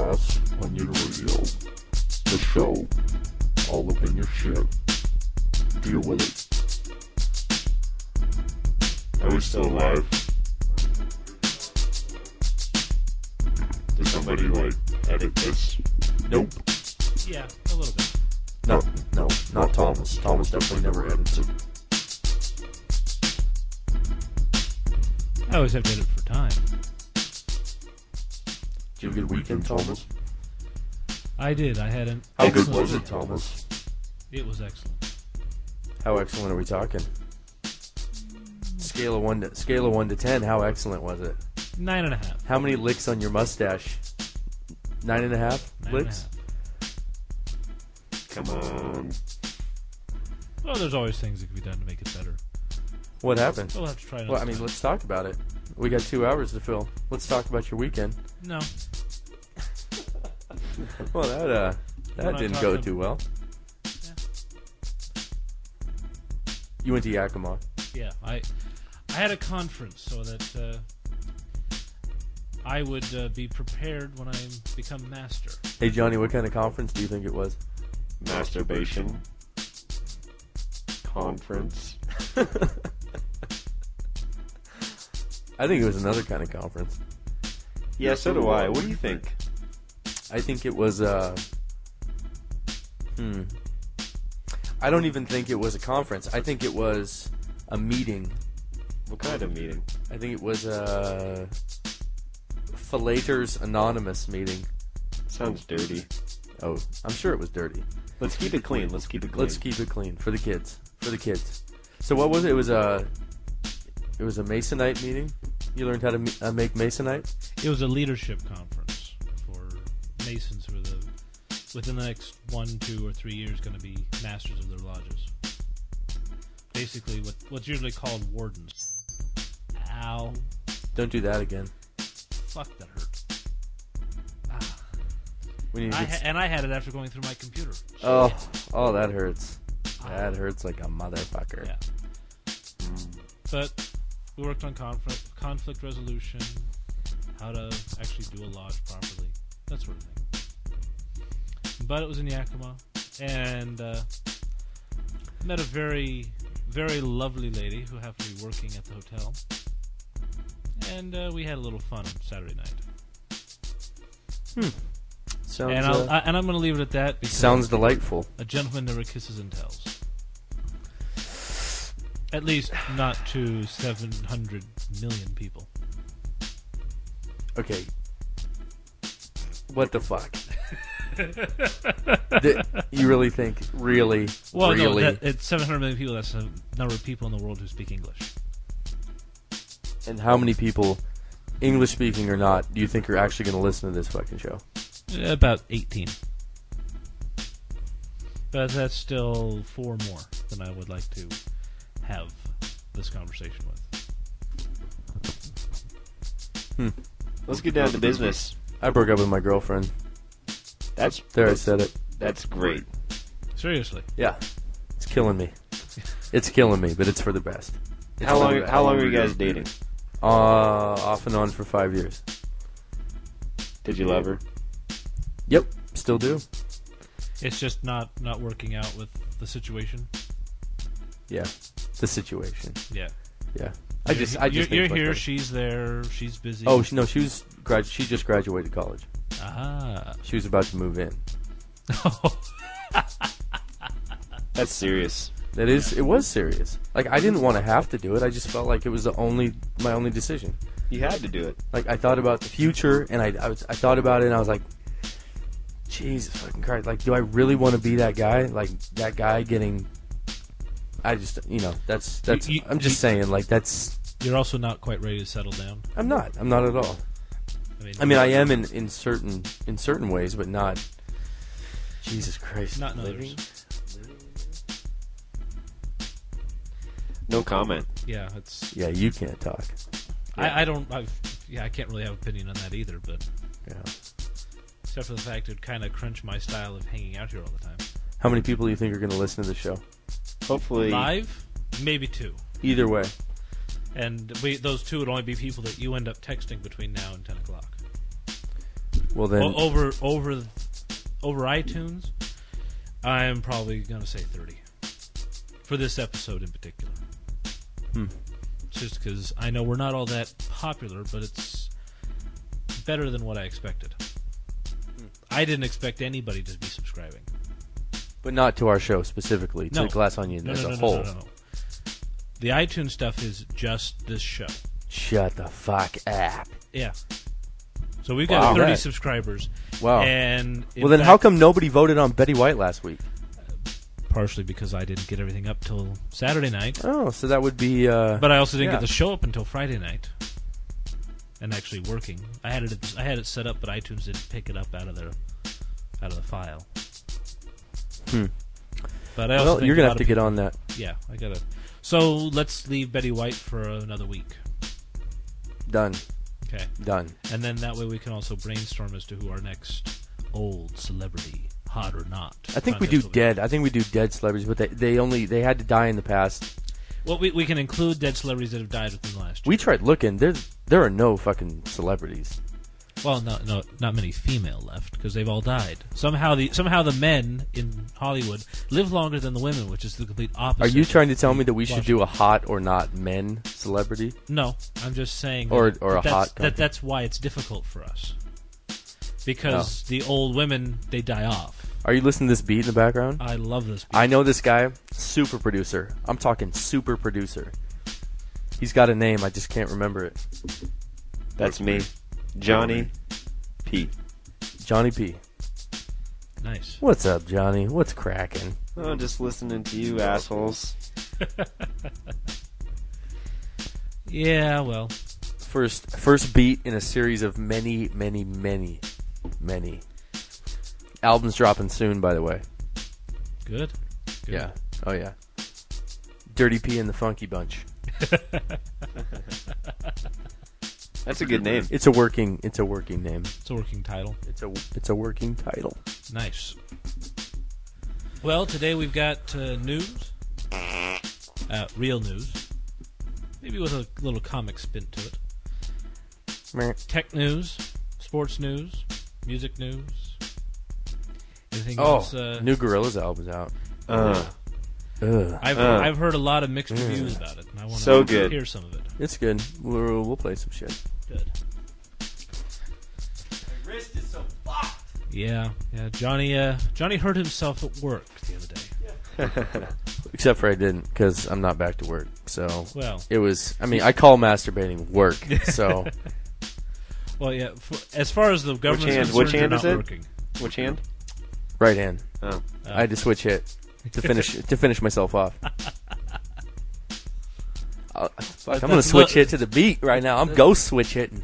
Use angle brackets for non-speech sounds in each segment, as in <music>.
Glass Onion Radio. The show. All up in your shit. Deal with it. Are we still alive? Did somebody, like, edit this? Nope. Yeah, a little bit. No, no, not Thomas. Thomas definitely never edits it. I always have to edit for time. Did you have a good weekend, Thomas? I did. I had an. How good excellent was it. Thomas? It was excellent. How excellent are we talking? Scale of one to scale of one to ten. How excellent was it? Nine and a half. How many licks on your mustache? Nine and a half Nine and a licks. Come on. Well, there's always things that can be done to make it better. What happened? We'll have to try. Well, I next mean, time. let's talk about it. We got two hours to fill. Let's talk about your weekend. no. <laughs> Well, that uh, We're that not didn't go talking- too well. Yeah. You went to Yakima. Yeah, I I had a conference so that uh, I would uh, be prepared when I become master. Hey, Johnny, what kind of conference do you think it was? Masturbation. Conference. <laughs> I think it was another kind of conference. Yeah, so do I. What do you think? I think it was uh hmm. I don't even think it was a conference. I think it was a meeting. What kind of meeting? I think it was a Fillators Anonymous meeting. Sounds dirty. Oh, I'm sure it was dirty. Let's keep it clean. Let's keep it clean. Let's keep it clean for the kids. For the kids. So what was it? It was a it was a Masonite meeting. You learned how to uh, make Masonite. It was a leadership conference for Masons who are the within the next one, two, or three years going to be masters of their lodges. Basically, what what's usually called wardens. Ow! Don't do that again. Fuck that hurt. Ah. We need I ha- and I had it after going through my computer. Oh, oh, that hurts. That hurts like a motherfucker. Yeah. But we worked on conflict conflict resolution, how to actually do a lodge properly, that sort of thing. But it was in Yakima, and uh, met a very, very lovely lady who happened to be working at the hotel, and uh, we had a little fun on Saturday night. Hmm. Sounds, and, I'll, uh, I, and I'm going to leave it at that because sounds delightful. a gentleman never kisses and tells. At least not to 700 million people. Okay. What the fuck? <laughs> Th- you really think, really, Well, really? no, that, it's 700 million people. That's the number of people in the world who speak English. and how many people, English speaking or not, do you think are actually going to listen to this fucking show? About 18. But that's still four more than I would like to have this conversation with. Hmm. Let's get down to business. I broke up with my girlfriend. That's There, I said it. That's great. Seriously. Yeah, it's killing me. <laughs> It's killing me, but it's for the best. It's How long? How long are you guys dating? Uh, off and on for five years. Did you love her? Yep, still do. It's just not, not working out with the situation. Yeah, the situation. Yeah. Yeah, I just, I just. You're, think you're here, like- she's there, she's busy. Oh she- no, she was grad. She just graduated college. Aha. She was about to move in. <laughs> That's serious. That is, it was serious. Like I didn't want to have to do it. I just felt like it was the only, my only decision. You had to do it. Like I thought about the future, and I, I was, I thought about it, and I was like, Jesus fucking Christ! Like, do I really want to be that guy? Like that guy getting? I just, you know, that's that's. You- you- I'm just you- saying, like that's. You're also not quite ready to settle down. I'm not. I'm not at all. I mean, I mean, I am in, in certain in certain ways, but not. Jesus Christ! Not in living? others. No comment. Yeah, it's. Yeah, you can't talk. I, I don't. I've, yeah, I can't really have opinion on that either. But Yeah. except for the fact it would kind of crunch my style of hanging out here all the time. How many people do you think are going to listen to the show? Hopefully, Live, maybe two, Either way, and we, those two would only be people that you end up texting between now and ten o'clock. Well then, O- over over over iTunes, I'm probably gonna say thirty for this episode in particular. Hmm. Just because I know we're not all that popular, but it's better than what I expected. Hmm. I didn't expect anybody to be subscribing. But not to our show specifically, to No. Glass Onion No, as no, a no, whole. no, no, no. The iTunes stuff is just this show. Shut the fuck up. Yeah. So we've got Wow. 30 Right. subscribers. Wow. And in well then, how fact- come nobody voted on Betty White last week? partially because I didn't get everything up till Saturday night, Oh, so that would be. Uh, but I also didn't Yeah. get the show up until Friday night, and actually working. I had it I had it set up, but iTunes didn't pick it up out of their out of the file. Hmm. But I also well, you're gonna have to get on that. Yeah, I gotta. So let's leave Betty White for another week. Done. Okay, Done. and then that way we can also brainstorm as to who our next old celebrity, hot or not. I think we do dead. I think we do dead celebrities, but they they only they had to die in the past. Well, we, we can include dead celebrities that have died within the last year. We tried looking. There there are no fucking celebrities. Well, no, no, not many female left because they've all died. Somehow the somehow the men in Hollywood live longer than the women, which is the complete opposite. Are you trying to tell me that we should do a hot or not men celebrity? No, I'm just saying. Or- that, or a that's, hot that that's why it's difficult for us because Oh. the old women they die off. Are you listening to this beat in the background? I love this. I know this guy, super producer. I'm talking super producer. He's got a name, I just can't remember it. That's me, Johnny P. Johnny P. nice. What's up, Johnny? What's cracking? Oh, just listening to you assholes. <laughs> Yeah, well, First first beat in a series of many, many, many, many. Album's dropping soon, by the way. good. good. Yeah. Oh yeah. Dirty P and the Funky Bunch. <laughs> That's a good name. It's a working it's a working name. It's a working title. It's a it's a working title. Nice. Well, today we've got uh, news, uh, real news, maybe with a little comic spin to it. Meh. Tech news, sports news, music news. Anything Oh, else? Uh, new Gorillaz album's out. Uh, Ugh. I've uh. I've heard a lot of mixed reviews about it, and I want to So good. hear some of it. It's good. We'll, we'll play some shit. Good. My wrist is so fucked. Yeah, yeah. Johnny, uh, Johnny hurt himself at work the other day. <laughs> Except for I didn't, because I'm not back to work. So Well, it was. I mean, I call masturbating work. <laughs> So well, yeah. For, as far as the government's hand- concerned, which you're hand not is it? working. which hand? right hand. Oh, Uh, I had to switch hit to finish <laughs> to finish myself off. Uh, fuck, I'm gonna switch hit to the beat right now. I'm ghost switch hitting.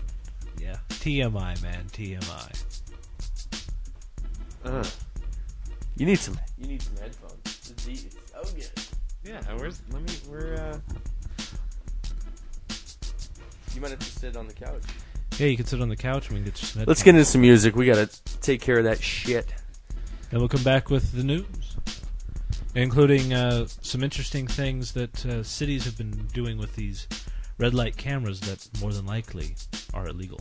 Yeah. TMI, man. TMI. uh. You need some. You need some headphones. Is so good. Yeah, where's let me where uh You might have to sit on the couch. Yeah, you can sit on the couch and we can get Let's get into some music. We gotta take care of that shit. Then we'll come back with the news, including uh, some interesting things that uh, cities have been doing with these red light cameras that more than likely are illegal.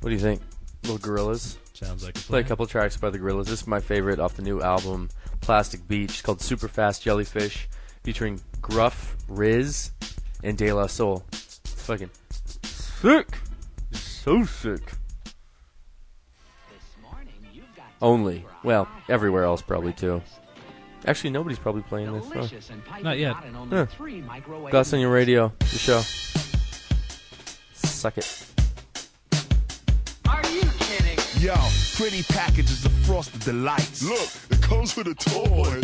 What do you think? Little Gorillaz. Sounds like a Play a couple tracks by the Gorillaz. This is my favorite off the new album, Plastic Beach. It's called Super Fast Jellyfish, featuring Gruff, Rhys, and De La Soul. It's fucking sick. It's so sick. Only. Well, everywhere else probably too. Actually, nobody's probably playing this. Huh? Not yet. Huh. Glass Onion Radio. The show. Suck it. Are you kidding? Yo, pretty packages of frosted delights. Look, it comes with a toy.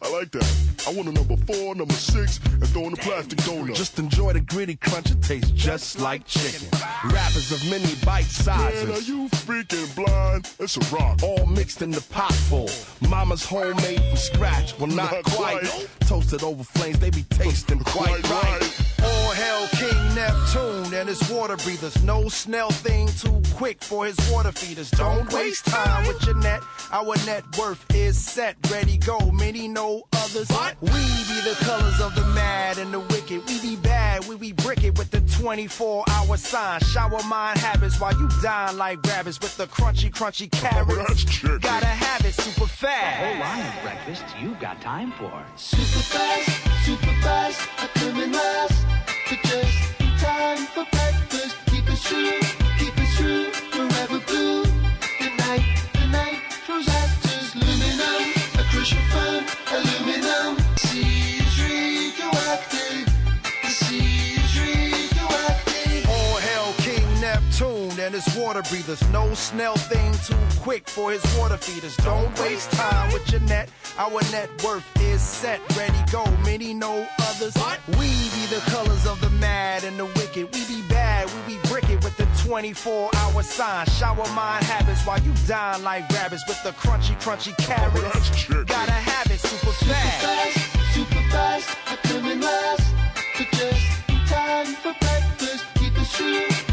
<laughs> I like that. I want a number four, number six, and throw in a plastic donut. Just enjoy the gritty crunch, it tastes just like chicken. Rappers of many bite sizes. Man, are you freaking blind? It's a rock. All mixed in the pot full. Mama's homemade from scratch. Well, not, Not quite. quite. Toasted over flames, they be tasting quite, Quite right. right. All hail King Neptune and his water breathers. No snail thing too quick for his water feeders. Don't waste time with your net. Our net worth is set, ready, go. Many know others. What? We be the colors of the mad and the wicked. We be bad, we be brick it with the 24 hour sign. Shower mind habits while you dine like rabbits with the crunchy, crunchy oh, carrots. Gotta have it super fast. whole line of breakfast you've got time for. Super fast, super fast, a coming last. But just in time for breakfast. Keep it true, keep it true, forever blue. The night, the night His water breathers. No snail thing too quick for his water feeders. Don't waste time with your net. Our net worth is set, ready, go. Many know others. We be the colors of the mad and the wicked. We be bad, we be brick it with the 24 hour sign. Shower mind habits while you dine like rabbits with the crunchy, crunchy oh, carrots. Gotta have it super fast. fast, super fast, a coming last. But just in time for breakfast. Keep it true,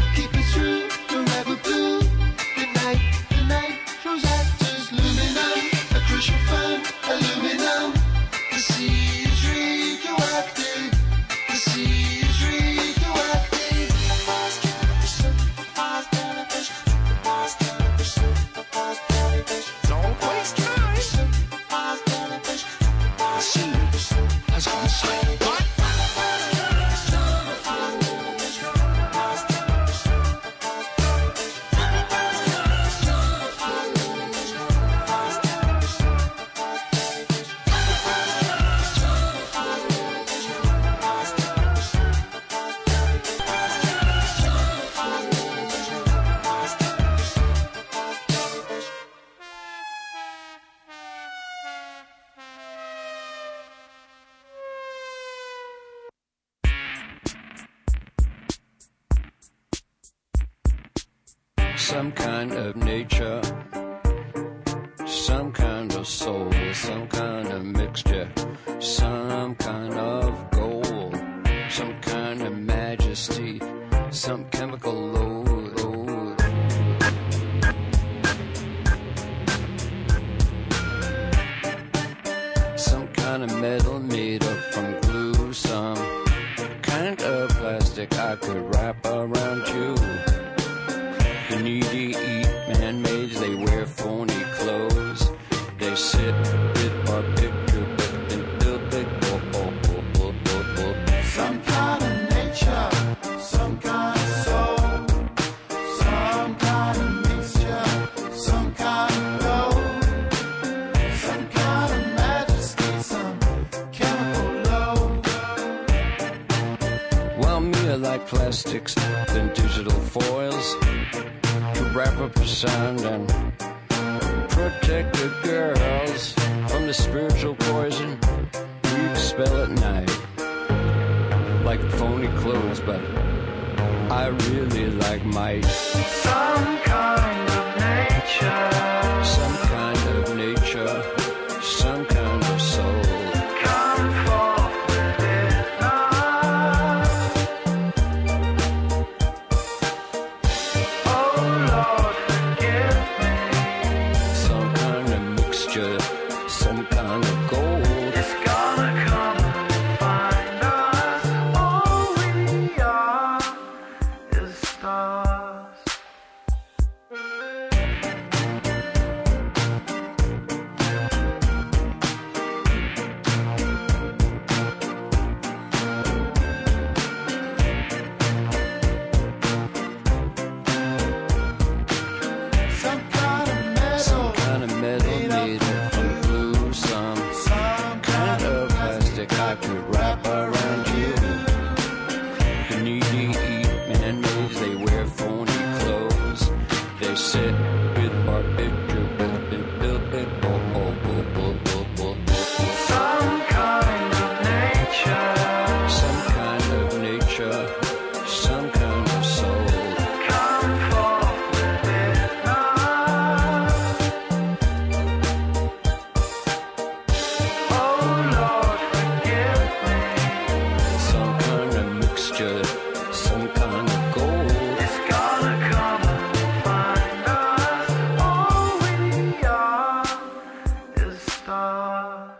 stars.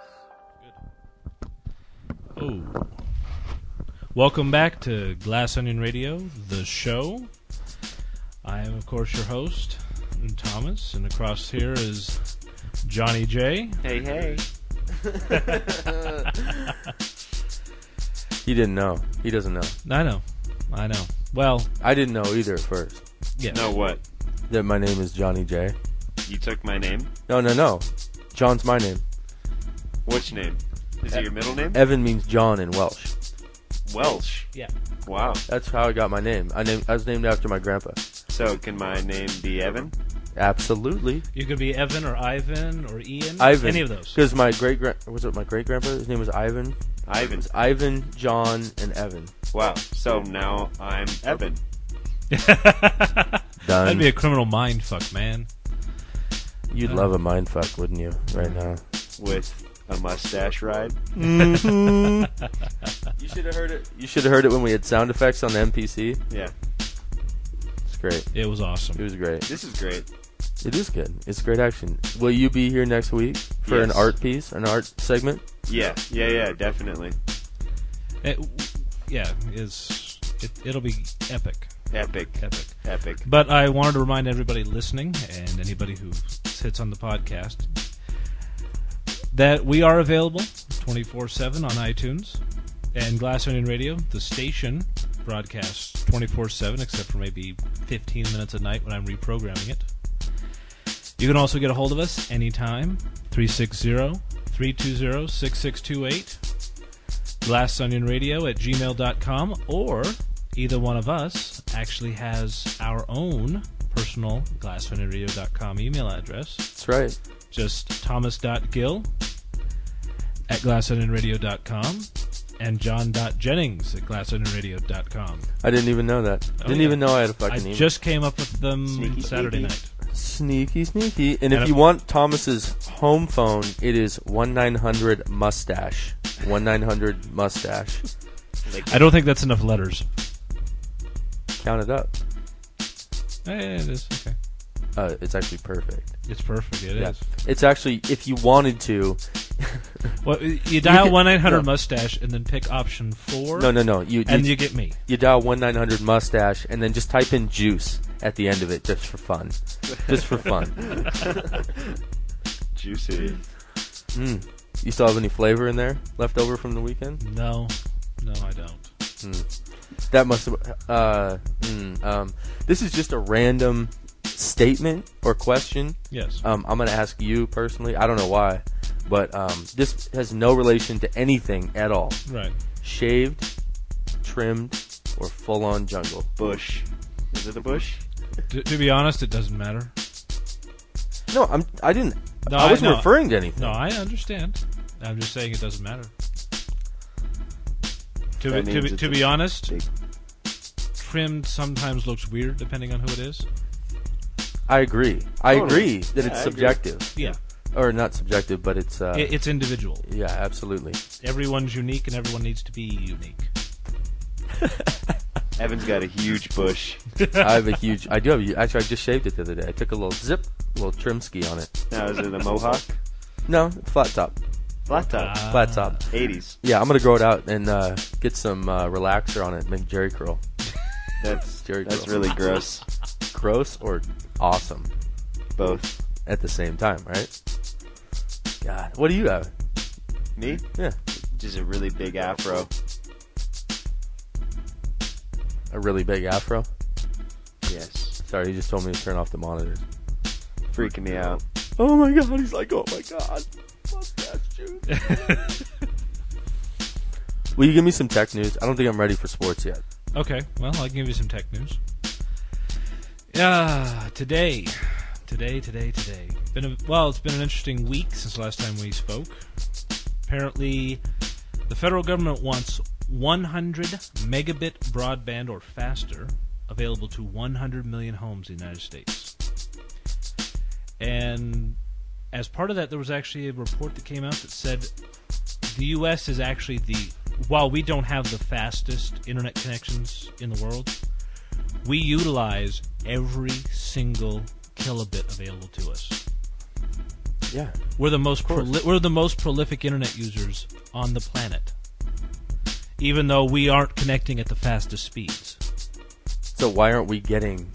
Good. Oh. Welcome back to Glass Onion Radio, the show. I am, of course, your host, Thomas, and across here is Johnny J. Hey, hey. <laughs> he didn't know. He doesn't know. I know. I know. Well, I didn't know either at first. Yeah. Know what? That my name is Johnny J. You took my name? No, no, no. John's my name. Which name? Is it your middle name? Evan means John in Welsh. Welsh. Yeah. Wow. That's how I got my name. I named. I was named after my grandpa. So can my name be Evan? Absolutely. You could be Evan or Ivan or Ian. Ivan. Any of those. Because my great grand was it my great grandpa? His name was Ivan. Ivan. It's Ivan, John, and Evan. Wow. So now I'm Evan. Done. <laughs> That'd be a criminal mind fuck, man. You'd love a mind fuck, wouldn't you? Right now. with a mustache ride. Mm-hmm. <laughs> You should have heard it. You should have heard it when we had sound effects on the MPC. Yeah. It's great. It was awesome. It was great. This is great. It is good. It's great action. Will you be here next week for an Yes. art piece, an art segment? Yeah. Yeah, yeah, definitely. It, yeah, is it, it'll be epic, Epic. epic. Epic. But I wanted to remind everybody listening and anybody who sits on the podcast that we are available 24 7 on iTunes and Glass Onion Radio. The station broadcasts 24 7, except for maybe 15 minutes a night when I'm reprogramming it. You can also get a hold of us anytime 360 320 6628. Glass Onion Radio at gmail.com or either one of us actually has our own personal glassonionradio.com email address. That's right. Just thomas.gill at glassonionradio.com and john.jennings at glassonionradio.com. I didn't even know that. Oh, didn't yeah. even know I had a fucking I email. just came up with them Sneaky, Saturday sneaky. night. Sneaky, sneaky. And, And if if- you want Thomas's home phone, it is one nine hundred mustache. One nine hundred mustache. I don't think that's enough letters. Count it up. Eh, it is. Okay. Uh, it's actually perfect. It's perfect. It is. Yeah. It's actually, if you wanted to, <laughs> Well, you dial can- 1 900 mustache and then pick option 4. no, no, no. You, And you, you get me. you dial one nine hundred mustache and then just type in juice at the end of it, just for fun. Just for fun. <laughs> juicy. Mm. You still have any flavor in there left over from the weekend? No. No, I don't. That must have. Uh, mm, um, this is just a random statement or question. Yes. Um, I'm going to ask you personally. I don't know why, but um, this has no relation to anything at all. right. Shaved, trimmed, or full-on jungle. Bush. Is it a bush? To, to be honest, it doesn't matter. No, I'm. I didn't. No, I I wasn't know. referring to anything. No, I understand. I'm just saying it doesn't matter. To be, to, be, to be honest, big- trimmed sometimes looks weird depending on who it is. I agree. I Totally. agree that Yeah, it's I agree. subjective, Yeah, or not subjective, but it's. Uh, it, it's individual. yeah, absolutely. Everyone's unique, and everyone needs to be unique. <laughs> Evan's got a huge bush. <laughs> I have a huge. I do have. A, actually, I just shaved it the other day. I took a little zip, a little trim ski on it. Now, is it a mohawk? No, flat top. Flat top. Ah. Flat top. 80s. Yeah, I'm gonna grow it out and uh, get some uh, relaxer on it. Make Jerry curl. That's, <laughs> Jerry that's curl. really gross. Gross or awesome Both. at the same time, right? God, what do you have? Me? Yeah, Just a really big afro. a really big afro. Yes. Sorry, you just told me to turn off the monitors. Freaking me out. Oh my god, he's like, oh my god. Mustache. <laughs> Will you give me some tech news? I don't think I'm ready for sports yet. Okay, well, I can give you some tech news. Yeah, today, today, today, today. Been a, well, it's been an interesting week since the last time we spoke. Apparently, the federal government wants 100 megabit broadband or faster available to 100 million homes in the United States. And as part of that, there was actually a report that came out that said the U.S. is actually the while we don't have the fastest internet connections in the world, we utilize every single kilobit available to us. Yeah. We're the most proli- we're the most prolific internet users on the planet. even though we aren't connecting at the fastest speeds. So why aren't we getting?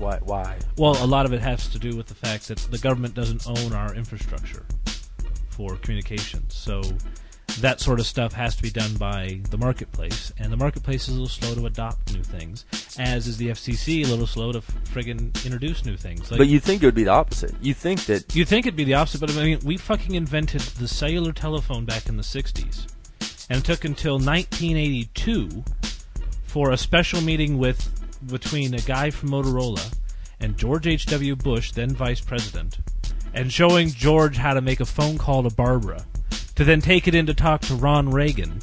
Why? Why? Well, a lot of it has to do with the fact that the government doesn't own our infrastructure for communications. So that sort of stuff has to be done by the marketplace, and the marketplace is a little slow to adopt new things, as is the FCC a little slow to friggin' introduce new things. Like, But you think it would be the opposite. You think that you think it'd be the opposite, but I mean, we fucking invented the cellular telephone back in the 60s. And it took until 1982 for a special meeting with between a guy from Motorola and George H.W. Bush, then vice president, and showing George how to make a phone call to Barbara, to then take it in to talk to Ron Reagan,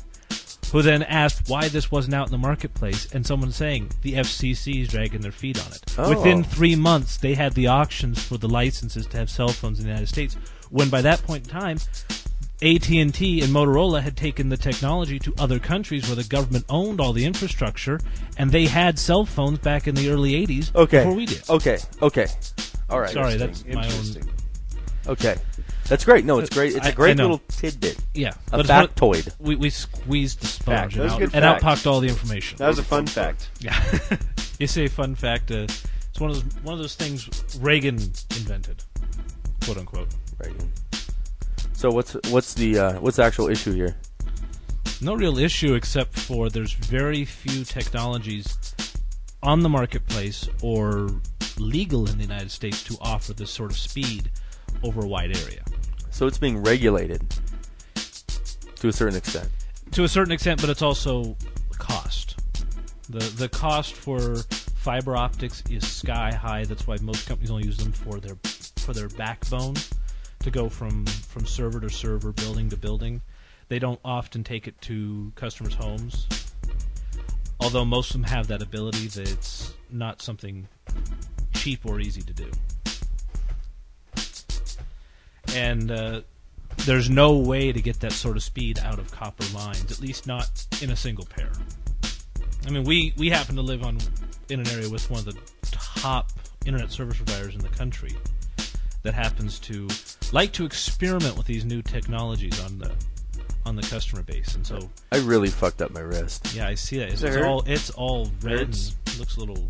who then asked why this wasn't out in the marketplace, and someone saying the FCC is dragging their feet on it. Oh. Within three months, they had the auctions for the licenses to have cell phones in the United States. When by that point in time, AT&T and Motorola had taken the technology to other countries where the government owned all the infrastructure, and they had cell phones back in the early '80s okay? before we did. Okay. Okay. All right. Sorry, that's my own. Okay. That's great. No, it's great. It's I- a great little tidbit. Yeah, A but it's one- factoid. We we squeezed the sponge That and, was out, and fact. outpocked all the information. That was a fun fact. Yeah. <laughs> you say fun fact. Uh, it's one of those one of those things Reagan invented, quote unquote. Reagan. So what's what's the uh, what's the actual issue here? No real issue except for there's very few technologies on the marketplace or legal in the United States to offer this sort of speed over a wide area. So it's being regulated to a certain extent. to a certain extent, but it's also cost. the The cost for fiber optics is sky high. That's why most companies only use them for their for their backbone to go from from server to server, building to building. They don't often take it to customers' homes. Although most of them have that ability, it's not something cheap or easy to do. And uh, there's no way to get that sort of speed out of copper lines, at least not in a single pair. I mean, we, we happen to live on in an area with one of the top internet service providers in the country that happens to like to experiment with these new technologies on the on the customer base, and so I really fucked up my wrist. yeah, I see that. It's, it hurt? all it's all red Hurts? and looks a little.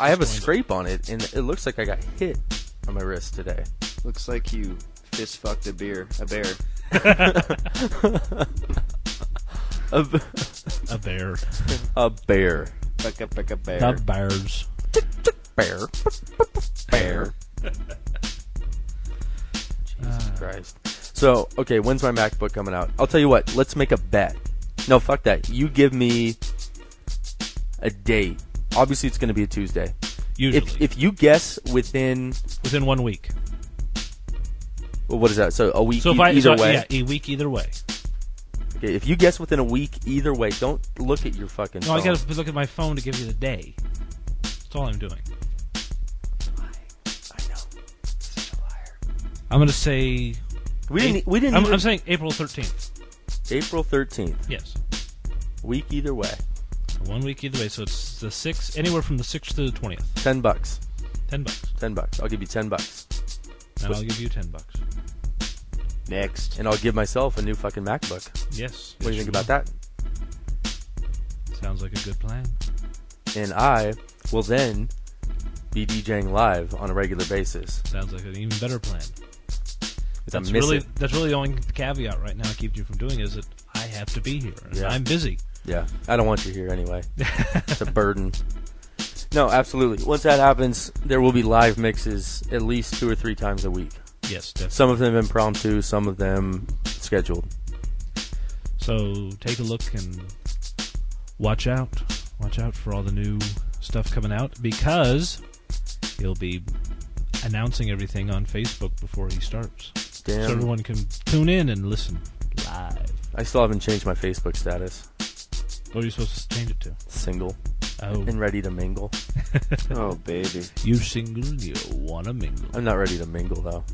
I have a scrape on it, and it looks like I got hit on my wrist today. Looks like you fist fucked a beer, a bear. <laughs> A, b- A bear. a bear. Fuck up, fuck a bear. The bears. Bear. Bear. <laughs> Jesus ah. Christ. So, okay, when's my MacBook coming out? I'll tell you what, let's make a bet. No, fuck that. You give me a date. Obviously, it's going to be a Tuesday. Usually, If, if you guess within, within one week. well, what is that? So, a week So e- I either so, way? yeah, a week either way. Okay, if you guess within a week either way, don't look at your fucking No, I gotta look at my phone to give you the day. That's all I'm doing. I'm gonna say. We didn't, we didn't I'm, even, I'm saying April 13th. April 13th. Yes, Week either way. one week either way. So it's the sixth, anywhere from the sixth to the twentieth. 10 bucks. Ten bucks, 10 bucks. I'll give you 10 bucks. and I'll give you ten bucks. Next. And I'll give myself a new fucking MacBook. Yes. What do you think about that? Sounds like a good plan. And I will then be DJing live on a regular basis. Sounds like an even better plan. That's really it. that's really the only caveat right now keeping you from doing is that I have to be here. Yeah. I'm busy. Yeah, I don't want you here anyway. <laughs> it's a burden. No, absolutely. Once that happens, there will be live mixes at least two or three times a week. Yes, definitely. Some of them impromptu, some of them scheduled. So take a look and watch out. Watch out for all the new stuff coming out because he'll be announcing everything on Facebook before he starts. Damn. So everyone can tune in and listen live. I still haven't changed my Facebook status. What are you supposed to change it to? Single Oh, and ready to mingle. <laughs> Oh, baby. you single, you wanna mingle. I'm not ready to mingle though.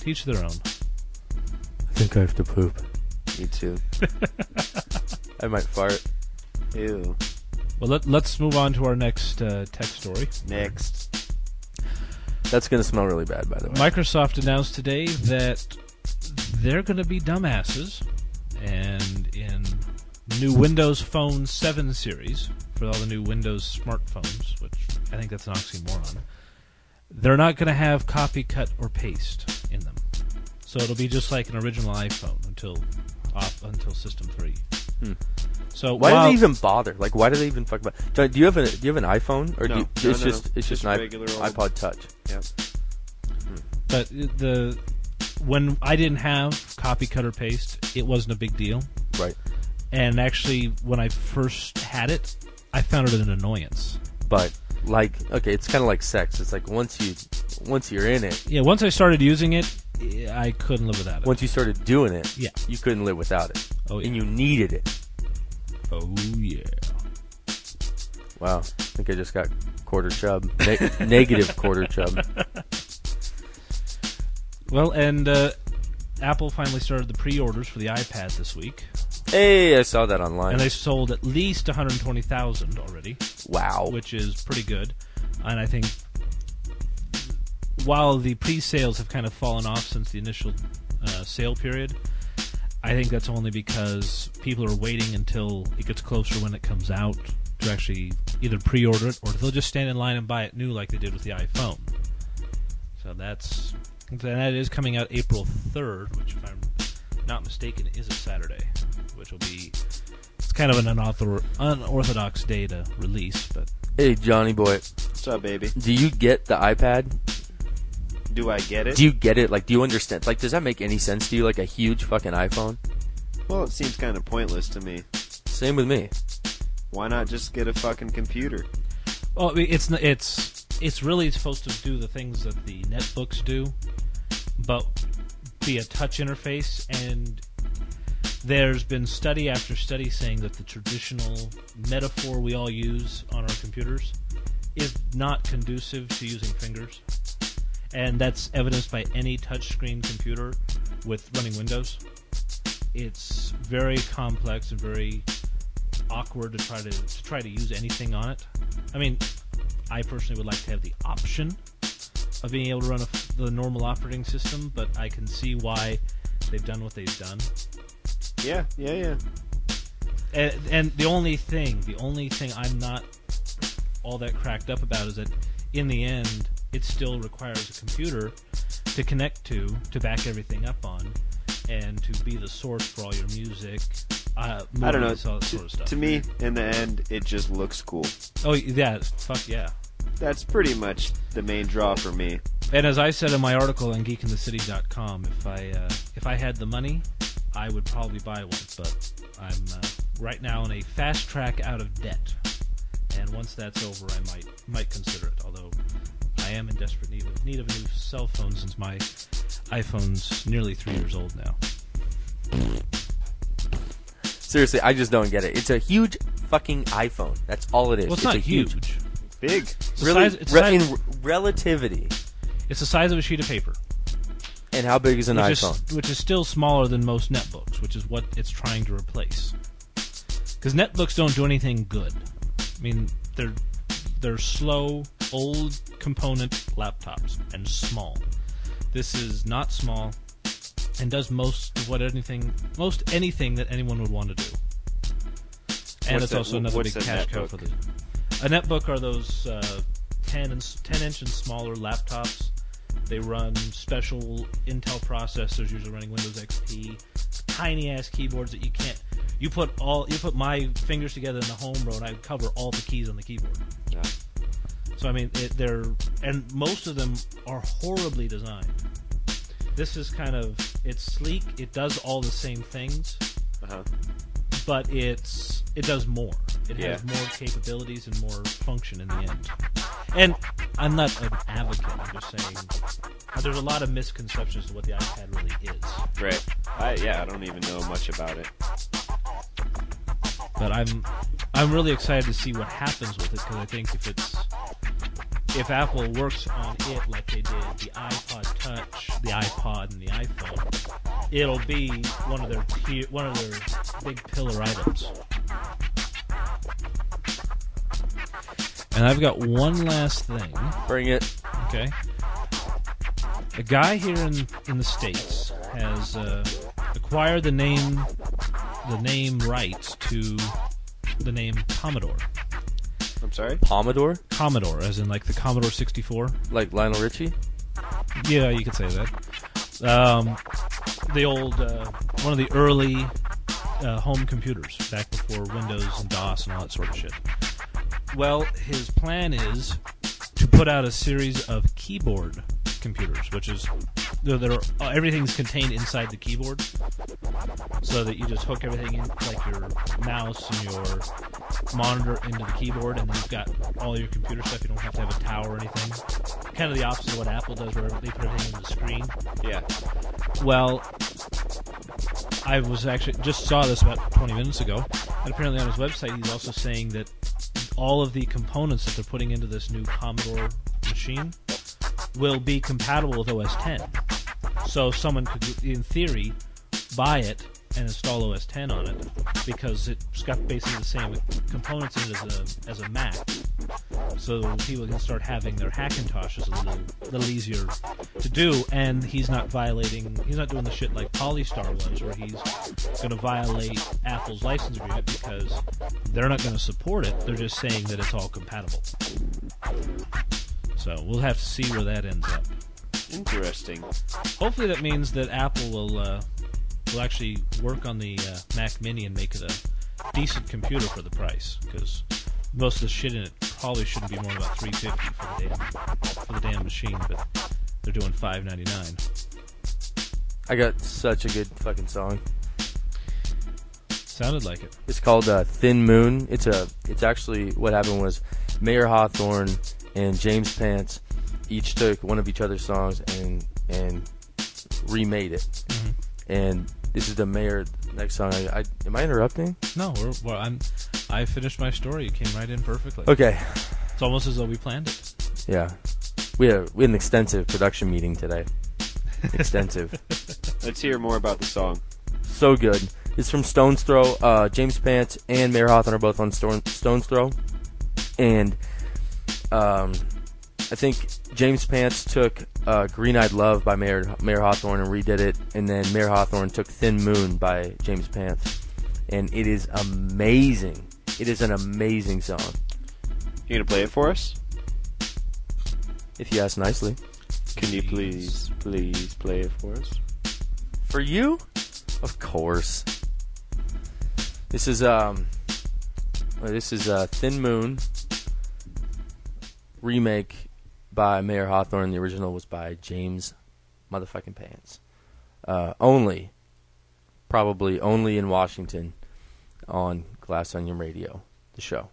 Teach their own. I think I have to poop. Me too. <laughs> I might fart. Ew. Well, let, let's move on to our next uh, tech story. Next. That's gonna smell really bad, by the way. Microsoft announced today that they're going to be dumbasses And in new Windows Phone 7 series, for all the new Windows smartphones, which I think that's an oxymoron, they're not going to have copy, cut, or paste in them. So it'll be just like an original iPhone until off, until System 3. Hmm. So Hmm. Why while- do they even bother? Like, why do they even fuck about? Do do you have a Do you have an iPhone or No. do you, No, it's no, just no. it's just, Just an regular iP- old- iPod Touch? Yep. But the when I didn't have copy, cut, or paste, it wasn't a big deal. Right. And actually, when I first had it, I found it an annoyance. But like, okay, it's kind of like sex. It's like once you once you're in it, Yeah, once I started using it, I couldn't live without it. once you started doing it, Yeah. you couldn't live without it, oh yeah. and you needed it. Oh yeah. Wow, I think I just got quarter chub, ne- <laughs> negative quarter chub. <laughs> Well, and uh, Apple finally started the pre-orders for the iPad this week, Hey, I saw that online. and they sold at least 120,000 already. wow. which is pretty good. And I think while the pre-sales have kind of fallen off since the initial uh, sale period, I think that's only because people are waiting until it gets closer when it comes out to actually either pre-order it or they'll just stand in line and buy it new like they did with the iPhone. So that's and that is coming out April 3rd, which if I'm not mistaken is a Saturday, which will be it's kind of an unauthor- unorthodox day to release, but Hey, Johnny boy, What's up, baby? do you get the iPad? Do I get it? Do you get it? Like, do you understand? Like, does that make any sense to you? Like a huge fucking iPhone? well, it seems kind of pointless to me. Same with me. Why not just get a fucking computer? Well, I mean, it's n- it's it's really supposed to do the things that the netbooks do, but be a touch interface. And there's been study after study saying that the traditional metaphor we all use on our computers is not conducive to using fingers, and that's evidenced by any touchscreen computer with running Windows. It's very complex and very awkward to try to, to try to use anything on it. I mean, I personally would like to have the option of being able to run a the normal operating system, but I can see why they've done what they've done. Yeah, yeah, yeah. And, and the only thing, the only thing I'm not all that cracked up about is that in the end, it still requires a computer to connect to to back everything up on, and to be the source for all your music. Uh, I don't know. To, sort of stuff. to me, in the end, it just looks cool. oh yeah, fuck yeah. That's pretty much the main draw for me. And as I said in my article on geekinthecity.com, if I uh, if I had the money, I would probably buy one. But I'm uh, right now in a fast track out of debt, and once that's over, I might might consider it. Although I am in desperate need of, need of a new cell phone since my iPhone's nearly three years old now. Seriously, I just don't get it. It's a huge fucking iPhone. That's all it is. Well, it's, a not huge. Big. It's Really, size, it's, re- size, in relativity. it's the size of a sheet of paper. And how big is an which iPhone? is which is still smaller than most netbooks, which is what it's trying to replace. Because netbooks don't do anything good. I mean, they're they're slow, old component laptops and small. This is not small and does most of what anything most anything that anyone would want to do. And What's it's also another big cash cow for the. A netbook are those uh, 10 and 10 inch and smaller laptops. They run special Intel processors, usually running Windows XP. Tiny ass keyboards that you can't. You put all you put my fingers together in the home row, and I cover all the keys on the keyboard. Yeah. So I mean, it, they're and most of them are horribly designed. This is kind of it's sleek. It does all the same things, Uh-huh. but it's it does more. It Yeah. has more capabilities and more function in the end. And I'm not an advocate. I'm just saying uh, there's a lot of misconceptions of what the iPad really is. Right. I yeah, I don't even know much about it. But I'm I'm really excited to see what happens with it because I think if it's if Apple works on it like they did the iPod Touch, the iPod, and the iPhone, it'll be one of their one of their big pillar items. And I've got one last thing. Bring it. Okay. A guy here in, in the States has uh, acquired the name the name rights to the name Commodore. I'm sorry. Pomodore, Commodore, as in like the Commodore 64. like Lionel Richie. Yeah, you could say that. Um, the old, uh, one of the early uh, home computers back before Windows and DOS and all that sort of shit. Well, his plan is to put out a series of keyboard computers, which is that are uh, everything's contained inside the keyboard, so that you just hook everything in, like your mouse and your monitor into the keyboard, and you've got all your computer stuff. You don't have to have a tower or anything. Kind of the opposite of what Apple does, where they put everything in the screen. Yeah. Well, I was actually just saw this about 20 minutes ago, and apparently on his website he's also saying that all of the components that they're putting into this new Commodore machine will be compatible with OS 10. So someone could, in theory, buy it and install OS 10 on it because it's got basically the same components in it as a as a Mac. So people can start having their Hackintoshes a little little easier to do, and he's not violating. He's not doing the shit like Polystar was, where he's going to violate Apple's license agreement because they're not going to support it. They're just saying that it's all compatible. So we'll have to see where that ends up. Interesting. Hopefully, that means that Apple will uh, will actually work on the uh, Mac Mini and make it a decent computer for the price. Because most of the shit in it probably shouldn't be more than about three fifty for the damn for the damn machine, but they're doing five ninety nine. I got such a good fucking song. Sounded like it. It's called uh, Thin Moon. It's a. It's actually what happened was Mayor Hawthorne and James Pants each took one of each other's songs and and remade it. And this is the Mayor next song. I, I am I interrupting? No, we're, well, I'm. I finished my story. You came right in perfectly. Okay. It's almost as though we planned it. Yeah. We had, we had an extensive production meeting today. extensive. <laughs> Let's hear more about the song. so good. It's from Stone's Throw. Uh, James Pants and Mayor Hawthorne are both on Stone, Stone's Throw, and um, I think James Pants took uh, "Green Eyed Love" by Mayor Mayor Hawthorne and redid it, and then Mayor Hawthorne took "Thin Moon" by James Pants, and it is amazing. It is an amazing song, You gonna play it for us? if you ask nicely. Can you please, please play it for us? For you, of course. This is um, this is uh, Thin Moon remake by Mayor Hawthorne. The original was by James motherfucking Pants. Uh, only, probably only in Washington, on Glass Onion Radio, the show.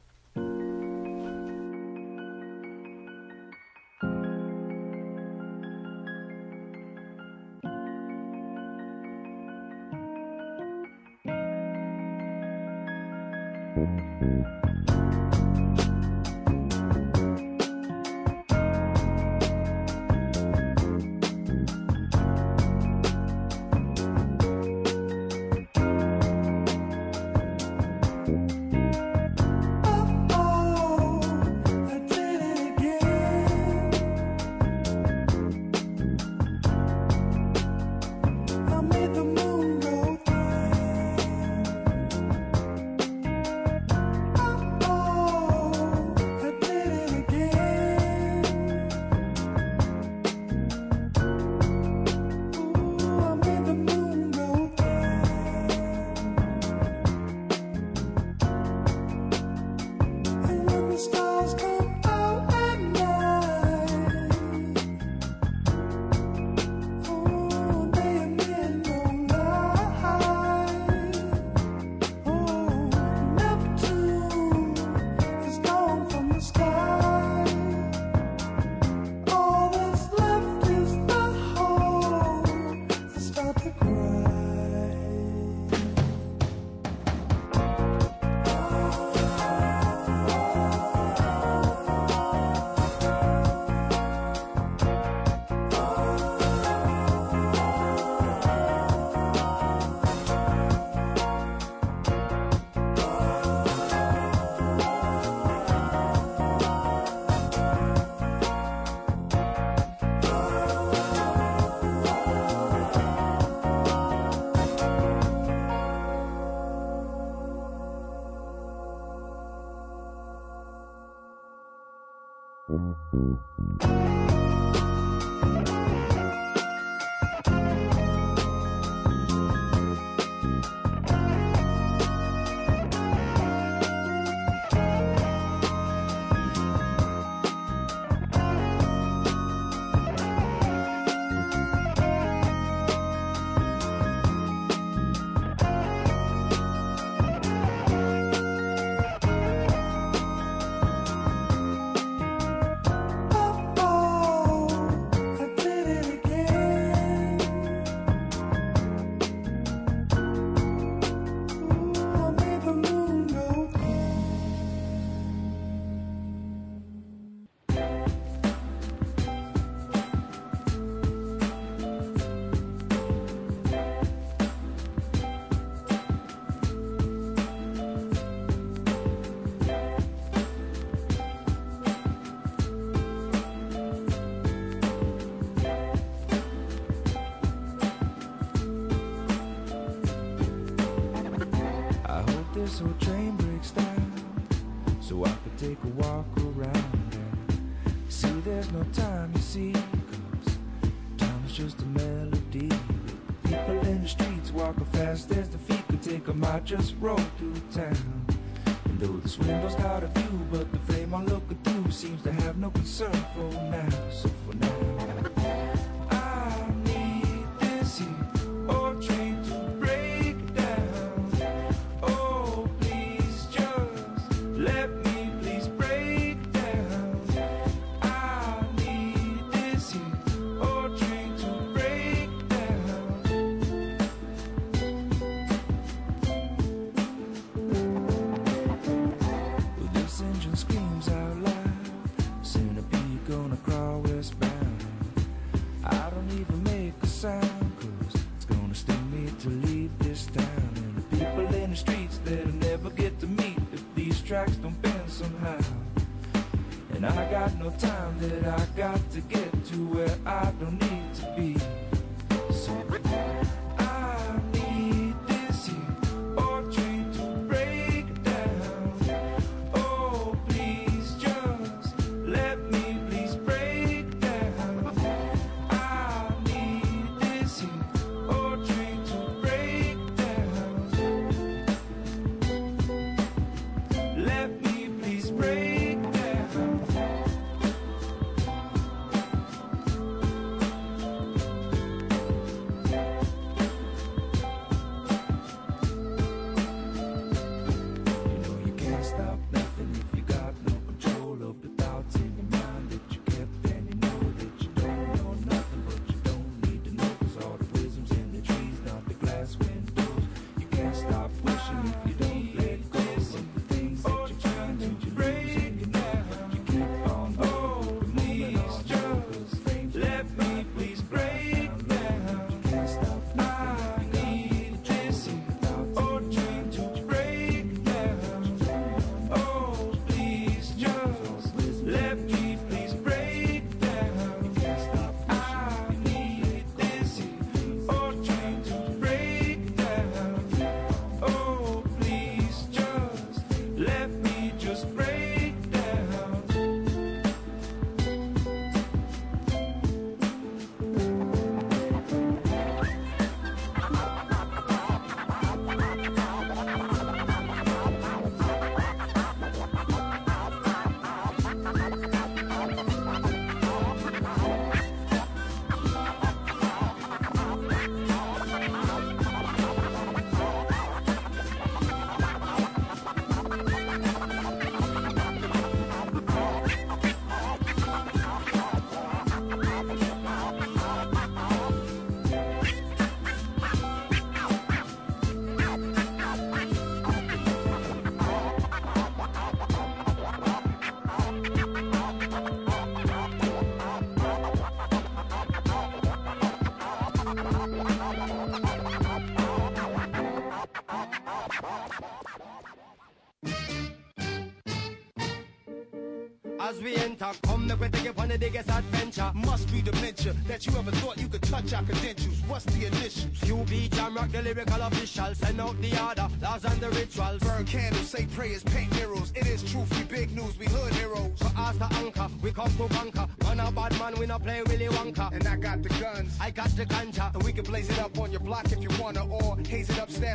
I just rode through town. And though the swing. tracks don't bend somehow. And I got no time that I got to get to where I don't need to be.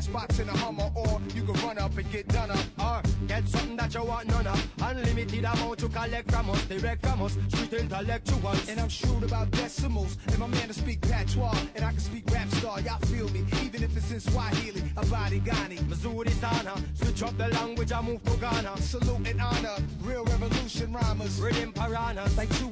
Spots in a Hummer, or you can run up and get done up. Or get something that you want none of. Unlimited amount to collect from us, direct from us, street intellectuals. And I'm shrewd about decimals. And my man to speak patois, and I can speak rap star. Y'all feel me? Even if it's in Swahili, habari gani. nzuri sana, switch up the language, I move to Ghana. Salute and honor, real revolution rhymers. Rhythm piranhas, Like two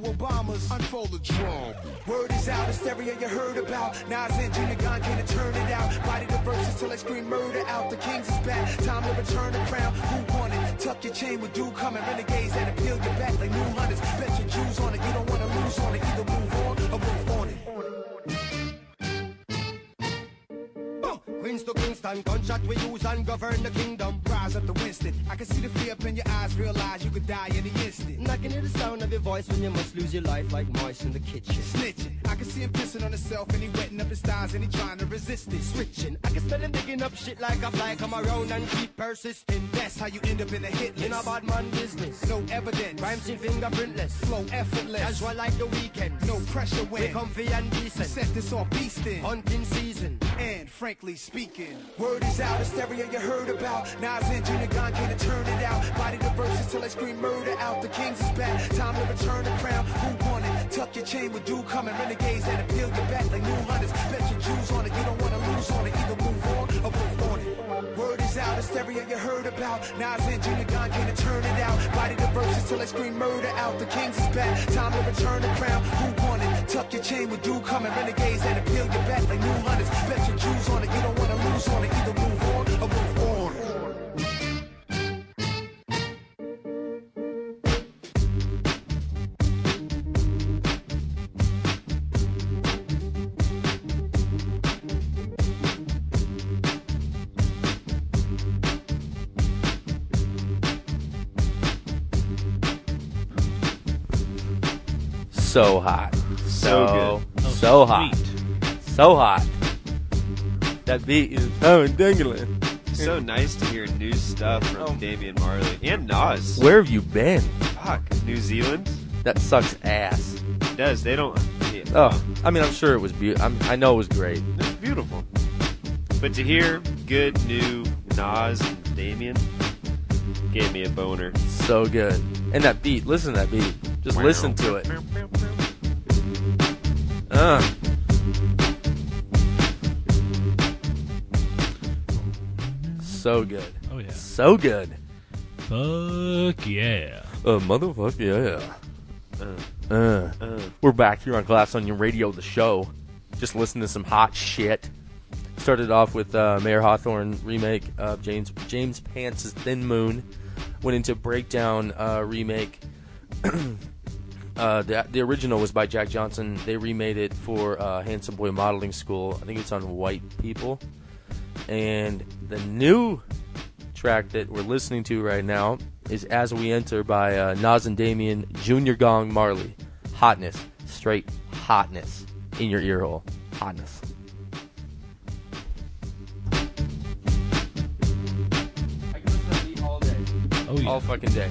you heard about. Nas and Junior Gong can't turn it out. Body the verses till I scream murder out. The Kings is back, time to return the crown. Who won it? Tuck your chain with do coming. Renegades that appeal your back like new hunters. Bet your Jews on it, you don't wanna lose on it. Either move Queens to Kingston, gunshot we use and govern the kingdom. Rise up to Winston. I can see the fear up in your eyes, realize you could die any instant. And I can hear the sound of your voice when you must lose your life like mice in the kitchen. Snitching. I can see him pissing on himself and he wetting up his thighs and he trying to resist it. Switching, I can smell him digging up shit like a fly. Come around and keep persisting. That's how you end up in the hit list. In a bad man business. No evidence. Crime scene fingerprintless. Flow effortless. Casual like the weekend. No pressure when. We when. comfy and decent. set this off beastin'. Hunting season. And frankly speaking, word is out, hysteria you heard about. Nas and Junior Gong can't turn it out. Body the verses till I scream murder out. The Kings is back, time to return the crown. Who won it? Tuck your chain with do coming. Renegades that appeal your back like new hunters. Bet your Jews on it, you don't wanna lose on it. Either move on or move hysteria you heard about. Nas and Junior Gong can't turn it out. Body the verses till I scream murder out. The Kings is back, time to return the crown. Who won it? Tuck your chain with do coming. Renegades that appeal your back like new hunters. Bet your Jews on it, you don't wanna lose on it. Either move So hot. So So, so hot. So hot. That beat is so dangling. So nice to hear new stuff from Oh. Damian Marley and Nas. Where have you been? Fuck, New Zealand That sucks ass. It does. They don't. Yeah, Oh, I mean, I'm sure it was beautiful. I know it was great. It's beautiful. But to hear good new Nas and Damian gave me a boner. So good. And that beat, listen to that beat. Just listen to it. Uh. So good. Oh yeah. So good. Fuck yeah. Uh, motherfucker, yeah. Uh, Uh. uh. We're back here on Glass Onion Radio, the show. Just listen to some hot shit. Started off with uh, Mayor Hawthorne remake of James James Pants' Thin Moon. Went into Breakdown uh, remake. <clears throat> uh, the, the original was by Jack Johnson. They remade it for uh, Handsome Boy Modeling School. I think it's on White People. And the new track that we're listening to right now is As We Enter by uh, Nas and Damian, Junior Gong Marley. Hotness. Straight hotness in your ear hole. Hotness. I can listen to that beat all day. Oh yeah. All fucking day.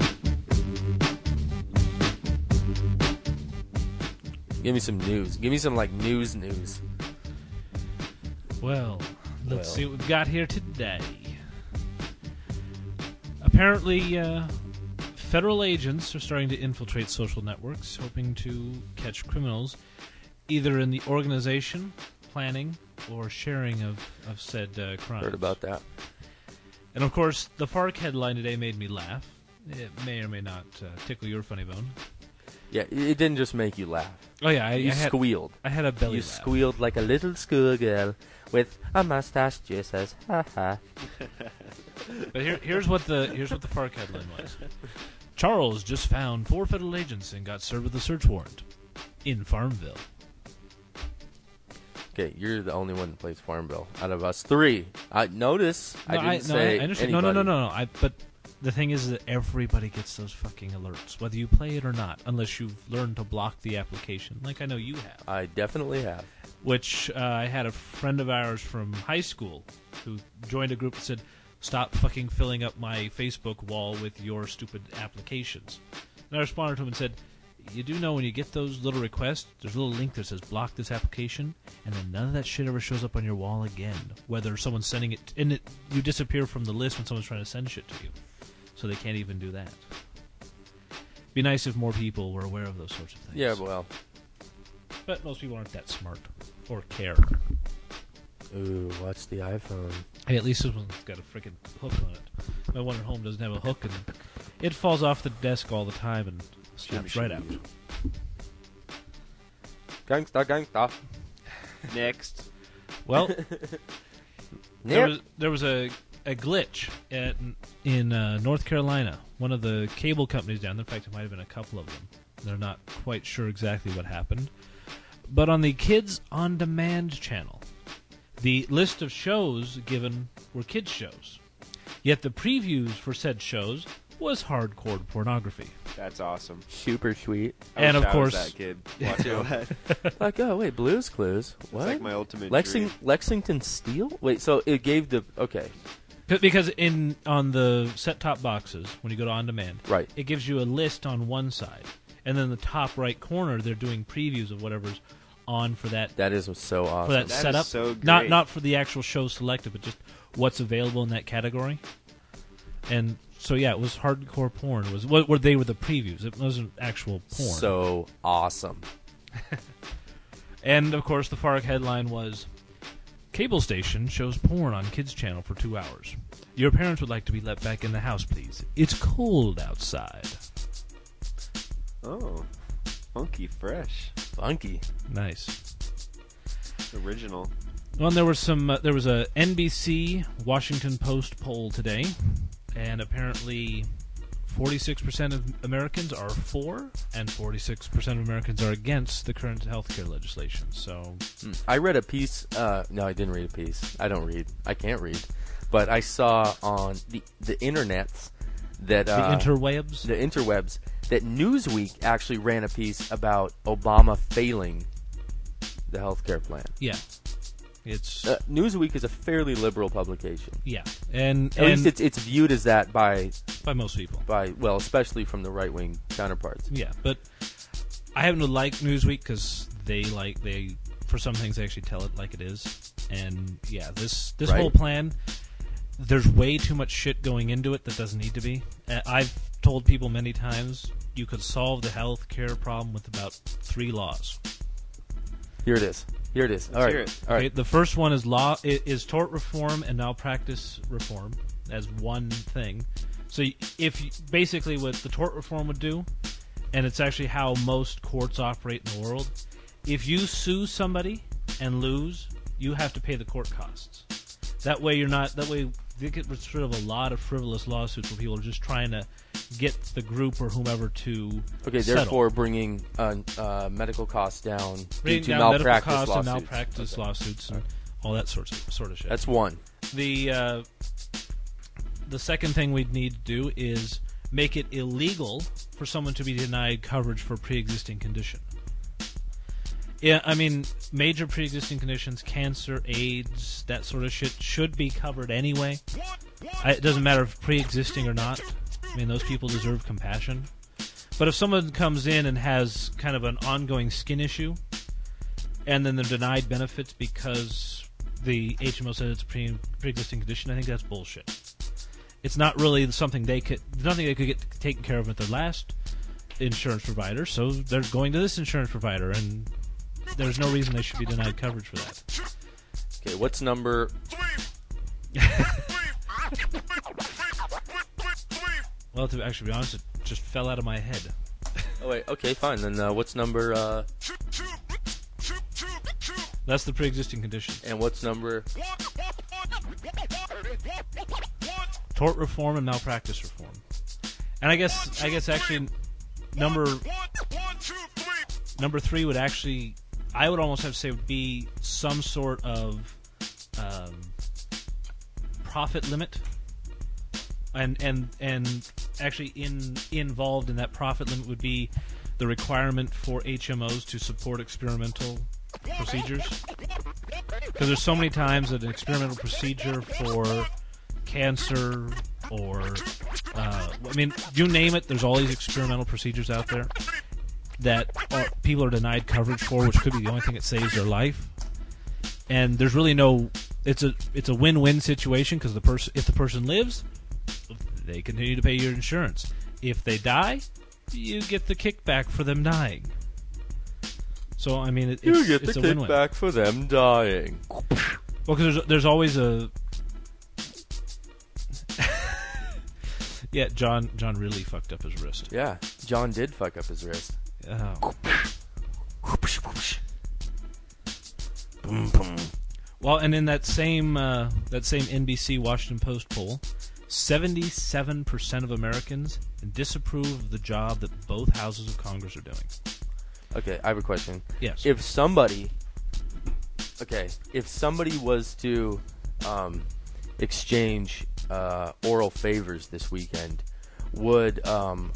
Give me some news. Give me some like news news. Well, let's Well. see what we've got here today. Apparently, uh, federal agents are starting to infiltrate social networks, hoping to catch criminals either in the organization, planning, or sharing of, of said uh, crimes. Heard about that. And of course, the Fark headline today made me laugh. It may or may not uh, tickle your funny bone. Yeah, it it didn't just make you laugh. Oh yeah, I, You I had, squealed. I had a belly you laugh. squealed like a little schoolgirl with a mustache just says ha ha. <laughs> But here, here's what the here's what the Fark headline was. Charles just found four federal agents and got served with a search warrant in Farmville. Okay, you're the only one that plays Farmville out of us three. I notice I didn't no, say I understand. No, no, no, no, no. I, but the thing is that everybody gets those fucking alerts, whether you play it or not, unless you've learned to block the application, like I know you have. I definitely have. Which uh, I had a friend of ours from high school who joined a group that said, "Stop fucking filling up my Facebook wall with your stupid applications." And I responded to him and said, "You do know when you get those little requests, there's a little link that says block this application, and then none of that shit ever shows up on your wall again. Whether someone's sending it, and it, you disappear from the list when someone's trying to send shit to you, so they can't even do that." Be nice if more people were aware of those sorts of things. Yeah, well. But most people aren't that smart or care. Ooh, watch the iPhone. Hey, at least this one's got a freaking hook on it. My one at home doesn't have a hook, and it falls off the desk all the time and snaps right out. Gangsta, gangsta. <laughs> Next. Well, <laughs> there Yep. was there was a a glitch at, in uh, North Carolina. One of the cable companies down there. In fact, it might have been a couple of them. They're not quite sure exactly what happened. But on the Kids on Demand channel, the list of shows given were kids shows. Yet the previews for said shows was hardcore pornography. That's awesome. Super sweet. I And of course- that kid <laughs> watching all that. <laughs> like, oh wait, Blue's Clues. What? like my ultimate Lexing- dream. Lexington Steele. Wait, so it gave the okay, C- Because in on the set top boxes, when you go to on demand, right? it gives you a list on one side, and then the top right corner they're doing previews of whatever's on for that That is so awesome. for that, That is setup. so Not great. not for the actual show selected, but just what's available in that category. And so yeah, it was hardcore porn. It was what were they were the previews. It wasn't actual porn. So awesome. <laughs> and of course the Fark headline was Cable station shows porn on kids channel for 2 hours. Your parents would like to be let back in the house, please. It's cold outside. Oh, funky, fresh, Funky. Nice. original. Well, and there was some. Uh, there was a NBC Washington Post poll today, and apparently, forty-six percent of Americans are for, and forty-six percent of Americans are against the current healthcare legislation. So, Mm. I read a piece. Uh, no, I didn't read a piece. I don't read. I can't read. But I saw on the the internet that the uh, interwebs. the interwebs that Newsweek actually ran a piece about Obama failing the healthcare plan. yeah, it's Uh, Newsweek is a fairly liberal publication. yeah, and At least it's it's viewed as that by by most people. by well, especially from the right wing counterparts. Yeah, but I happen to like Newsweek because they like they for some things they actually tell it like it is, and yeah, this this Right. whole plan, there's way too much shit going into it that doesn't need to be. Uh, I've told people many times you could solve the health care problem with about three laws. Here it is. Here it is. All Let's right. hear it. All right. Okay, the first one is law i- is tort reform and malpractice reform as one thing. So if you, basically what the tort reform would do, and it's actually how most courts operate in the world, if you sue somebody and lose, you have to pay the court costs. That way you're not. That way they get rid of a lot of frivolous lawsuits where people are just trying to get the group or whomever to Okay, settle. therefore bringing uh, uh, medical costs down due to down medical malpractice costs and lawsuits. malpractice Okay. lawsuits and all that sort of sort of shit. That's one. the uh, the second thing we'd need to do is make it illegal for someone to be denied coverage for pre-existing condition. Yeah, I mean, major pre-existing conditions, cancer, AIDS, that sort of shit should be covered anyway. I, it doesn't matter if pre-existing or not. I mean, those people deserve compassion. But if someone comes in and has kind of an ongoing skin issue, and then they're denied benefits because the HMO said it's a pre- pre-existing condition, I think that's bullshit. It's not really something they could, nothing they could get taken care of at their last insurance provider, so they're going to this insurance provider, and there's no reason they should be denied coverage for that. Okay, what's number? Well, to actually be honest, it just fell out of my head. Oh wait, okay, fine. Then uh, what's number? Uh, That's the pre-existing condition. and what's number? Tort reform and malpractice reform. And I guess I guess actually number number three would actually I would almost have to say would be some sort of um, profit limit and and and actually in involved in that profit limit would be the requirement for HMOs to support experimental procedures. Because there's so many times that an experimental procedure for cancer or uh, I mean, you name it. There's all these experimental procedures out there that are, people are denied coverage for, which could be the only thing that saves their life. And there's really no. It's a it's a win-win situation because the person if the person lives, they continue to pay your insurance. If they die, you get the kickback for them dying. So I mean, it, it's, You get it's the a win-win. kickback for them dying. Well, because there's there's always a <laughs> yeah. John John really fucked up his wrist. Yeah, John did fuck up his wrist. Oh. Boom, boom. Well, and in that same uh, that same NBC Washington Post poll, seventy-seven percent of Americans disapprove of the job that both houses of Congress are doing. Okay, I have a question. Yes. If somebody, okay, if somebody was to um, exchange uh, oral favors this weekend, would um,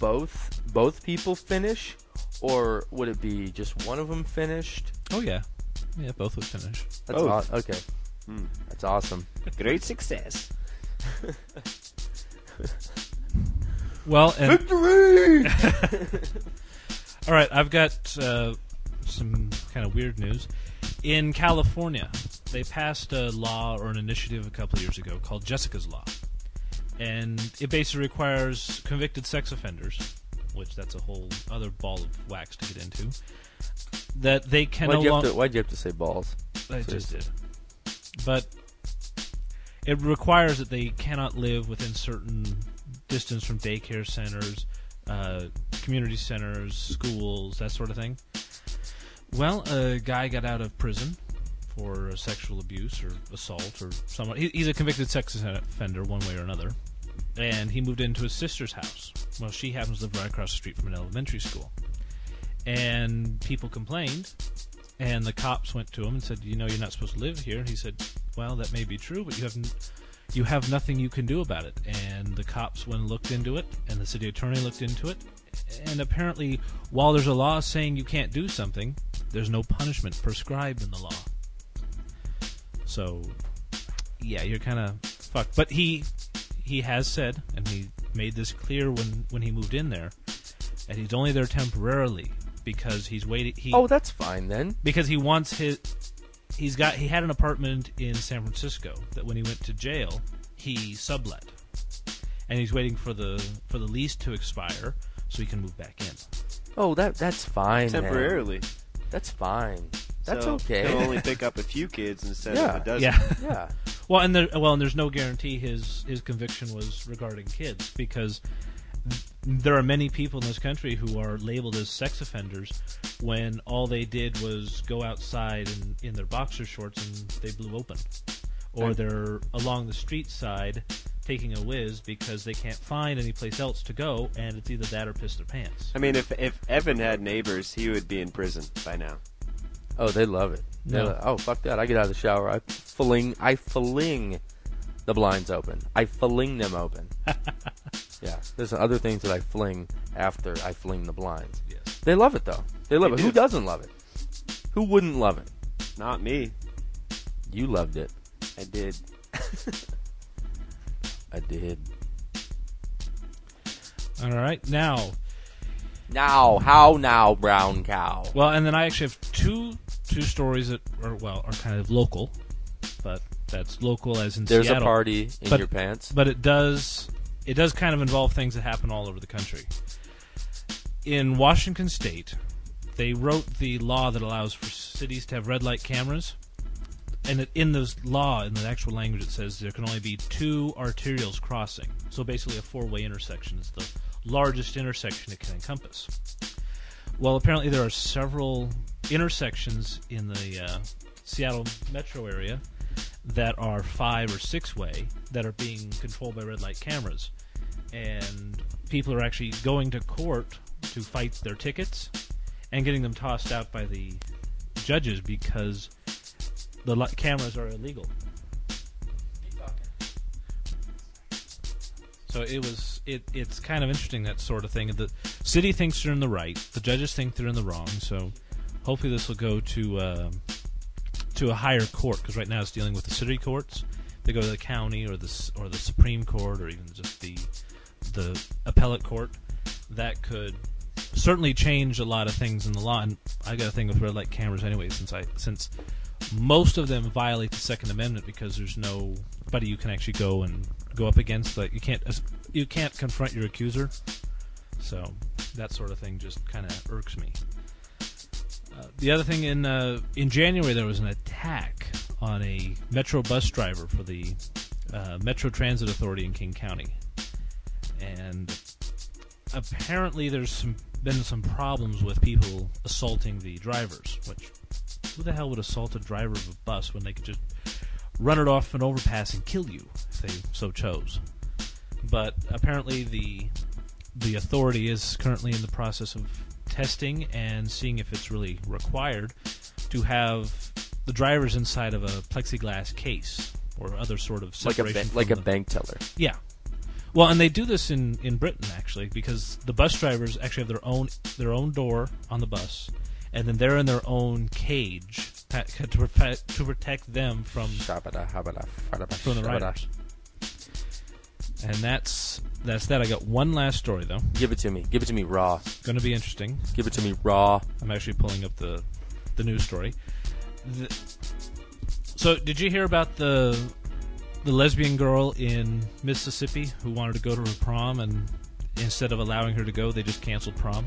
both both people finish, or would it be just one of them finished? Oh yeah, yeah, both would finish. That's Both. aw- okay. Hmm. That's awesome. Great success. <laughs> Well, and Victory! <laughs> all right, I've got uh, some kind of weird news. In California, they passed a law or an initiative a couple of years ago called Jessica's Law, and it basically requires convicted sex offenders, which that's a whole other ball of wax to get into, that they can why'd, no you have longer. to, why'd you have to say balls? I just did. But it requires that they cannot live within certain distance from daycare centers, uh, community centers, schools, that sort of thing. Well, a guy got out of prison for sexual abuse or assault or someone. He, he's a convicted sex offender, one way or another. And he moved into his sister's house. Well, she happens to live right across the street from an elementary school. And people complained and the cops went to him and said, "You know, you're not supposed to live here." And he said, "Well, that may be true, but you have n- you have nothing you can do about it." And the cops went looked into it, and the city attorney looked into it, and apparently, while there's a law saying you can't do something, there's no punishment prescribed in the law. So, yeah, you're kind of fucked. But he he has said, and he made this clear when when he moved in there, and he's only there temporarily because he's waiting. He, Oh, that's fine then. because he wants his he's got he had an apartment in San Francisco that when he went to jail he sublet and he's waiting for the for the lease to expire so he can move back in Oh, that that's fine. man. Temporarily. That's fine. That's So okay. He'll only <laughs> pick up a few kids instead Yeah. of a dozen. yeah yeah. <laughs> well and there well and there's no guarantee his his conviction was regarding kids because there are many people in this country who are labeled as sex offenders when all they did was go outside in, in their boxer shorts and they blew open. Or they're along the street side taking a whiz because they can't find any place else to go and it's either that or piss their pants. I mean, if if Evan had neighbors, he would be in prison by now. Oh, they love it. No. lo- oh, fuck that! I get out of the shower. I fling. I fling the blinds open. I fling them open. <laughs> yeah. There's other things that I fling after I fling the blinds. Yes. They love it though. They love They it. Who doesn't love it? Who wouldn't love it? Not me. You loved it. I did. <laughs> I did. All right. Now, Now, how now, brown cow? well, and then I actually have two two stories that are well, are kind of local, but that's local as in Seattle. There's Seattle. a party in But- your pants. but it does it does kind of involve things that happen all over the country. In Washington State, they wrote the law that allows for cities to have red light cameras, and it, in this law, in the actual language, it says there can only be two arterials crossing. So basically, a four-way intersection is the largest intersection it can encompass. Well, apparently there are several intersections in the uh, Seattle metro area that are five or six way that are being controlled by red light cameras. And people are actually going to court to fight their tickets and getting them tossed out by the judges because the li- cameras are illegal. So it was it it's kind of interesting that sort of thing. The city thinks they're in the right, the judges think they're in the wrong. So hopefully this will go to uh, to a higher court because right now it's dealing with the city courts. They go to the county or the or the Supreme Court or even just the the appellate court. That could certainly change a lot of things in the law. And I got a thing with red light cameras anyway, since I since most of them violate the Second Amendment because there's nobody you can actually go and go up against. Like you can't you can't confront your accuser. So that sort of thing just kind of irks me. The other thing in uh, in January there was an attack on a Metro bus driver for the uh, Metro Transit Authority in King County, and apparently there's some been some problems with people assaulting the drivers. Which who the hell would assault a driver of a bus when they could just run it off an overpass and kill you if they so chose? But apparently the the authority is currently in the process of testing and seeing if it's really required to have the drivers inside of a plexiglass case or other sort of Like a ba- like a the- bank teller. yeah. Well, and they do this in, in Britain actually because the bus drivers actually have their own their own door on the bus, and then they're in their own cage to protect to protect them from from the riders. And that's that's that. I got one last story though. Give it to me. Give it to me raw. Going to be interesting. Give it to me raw. I'm actually pulling up the the news story. The, so, did you hear about the the lesbian girl in Mississippi who wanted to go to her prom, and instead of allowing her to go, they just canceled prom?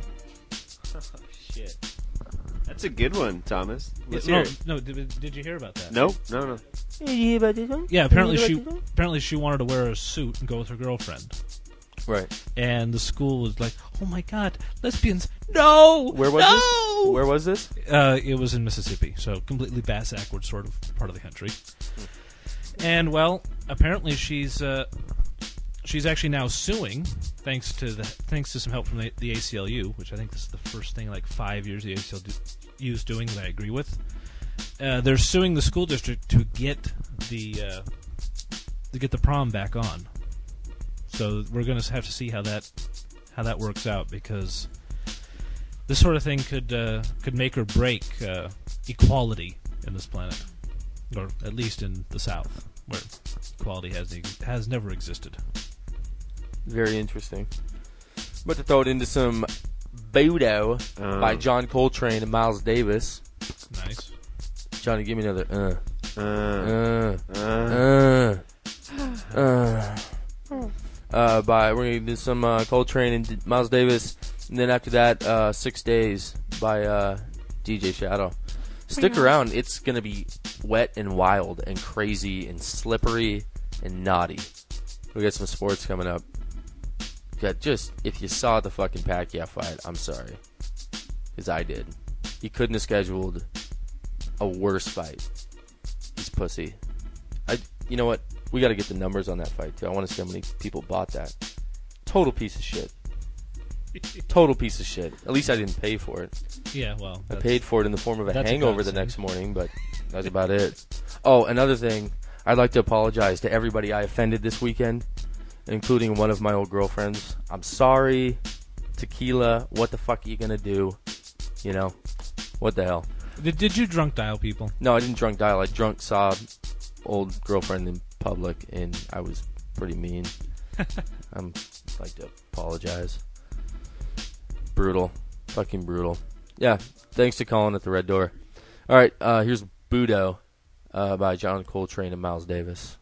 <laughs> Shit. That's a good one, Thomas. Let's no, hear it. no. Did, did you hear about that? No, no, no. Yeah, apparently she apparently she wanted to wear a suit and go with her girlfriend, Right. and the school was like, "Oh my god, lesbians! No, Where was no! this? Where was this? Uh, it was in Mississippi, so completely bass backward sort of part of the country. And well, apparently she's uh, she's actually now suing, thanks to the thanks to some help from the, the ACLU, which I think this is the first thing in like five years the ACLU is doing that I agree with. Uh, they're suing the school district to get the uh, to get the prom back on. So we're going to have to see how that how that works out because this sort of thing could uh, could make or break uh, equality in this planet, or at least in the South, where equality has has never existed. Very interesting. But to throw it into some Budo Uh. by John Coltrane and Miles Davis. Nice. Johnny, give me another. Uh. Uh, Uh. Uh. Uh. Uh. <sighs> By we're gonna do some uh, Coltrane and D- Miles Davis, and then after that, uh, Six Days by uh, DJ Shadow. Stick around; it's gonna be wet and wild and crazy and slippery and naughty. We got some sports coming up. Yeah, just if you saw the fucking Pacquiao fight, I'm sorry, because I did. He couldn't have scheduled a worse fight. He's pussy. I, you know what? We got to get the numbers on that fight too. I want to see how many people bought that. Total piece of shit. <laughs> Total piece of shit. At least I didn't pay for it. Yeah, well, I paid for it in the form of a that's hangover the next morning, but that's about it. Oh, another thing. I'd like to apologize to everybody I offended this weekend, including one of my old girlfriends. I'm sorry. Tequila, what the fuck are you gonna do? You know, what the hell? Did, did you drunk dial people? No, I didn't drunk dial. I drunk saw old girlfriend in public, and I was pretty mean. <laughs> I'm like to apologize. Brutal, fucking brutal. Yeah, thanks to calling at the Red Door. All right, uh, here's Budo uh, by John Coltrane and Miles Davis.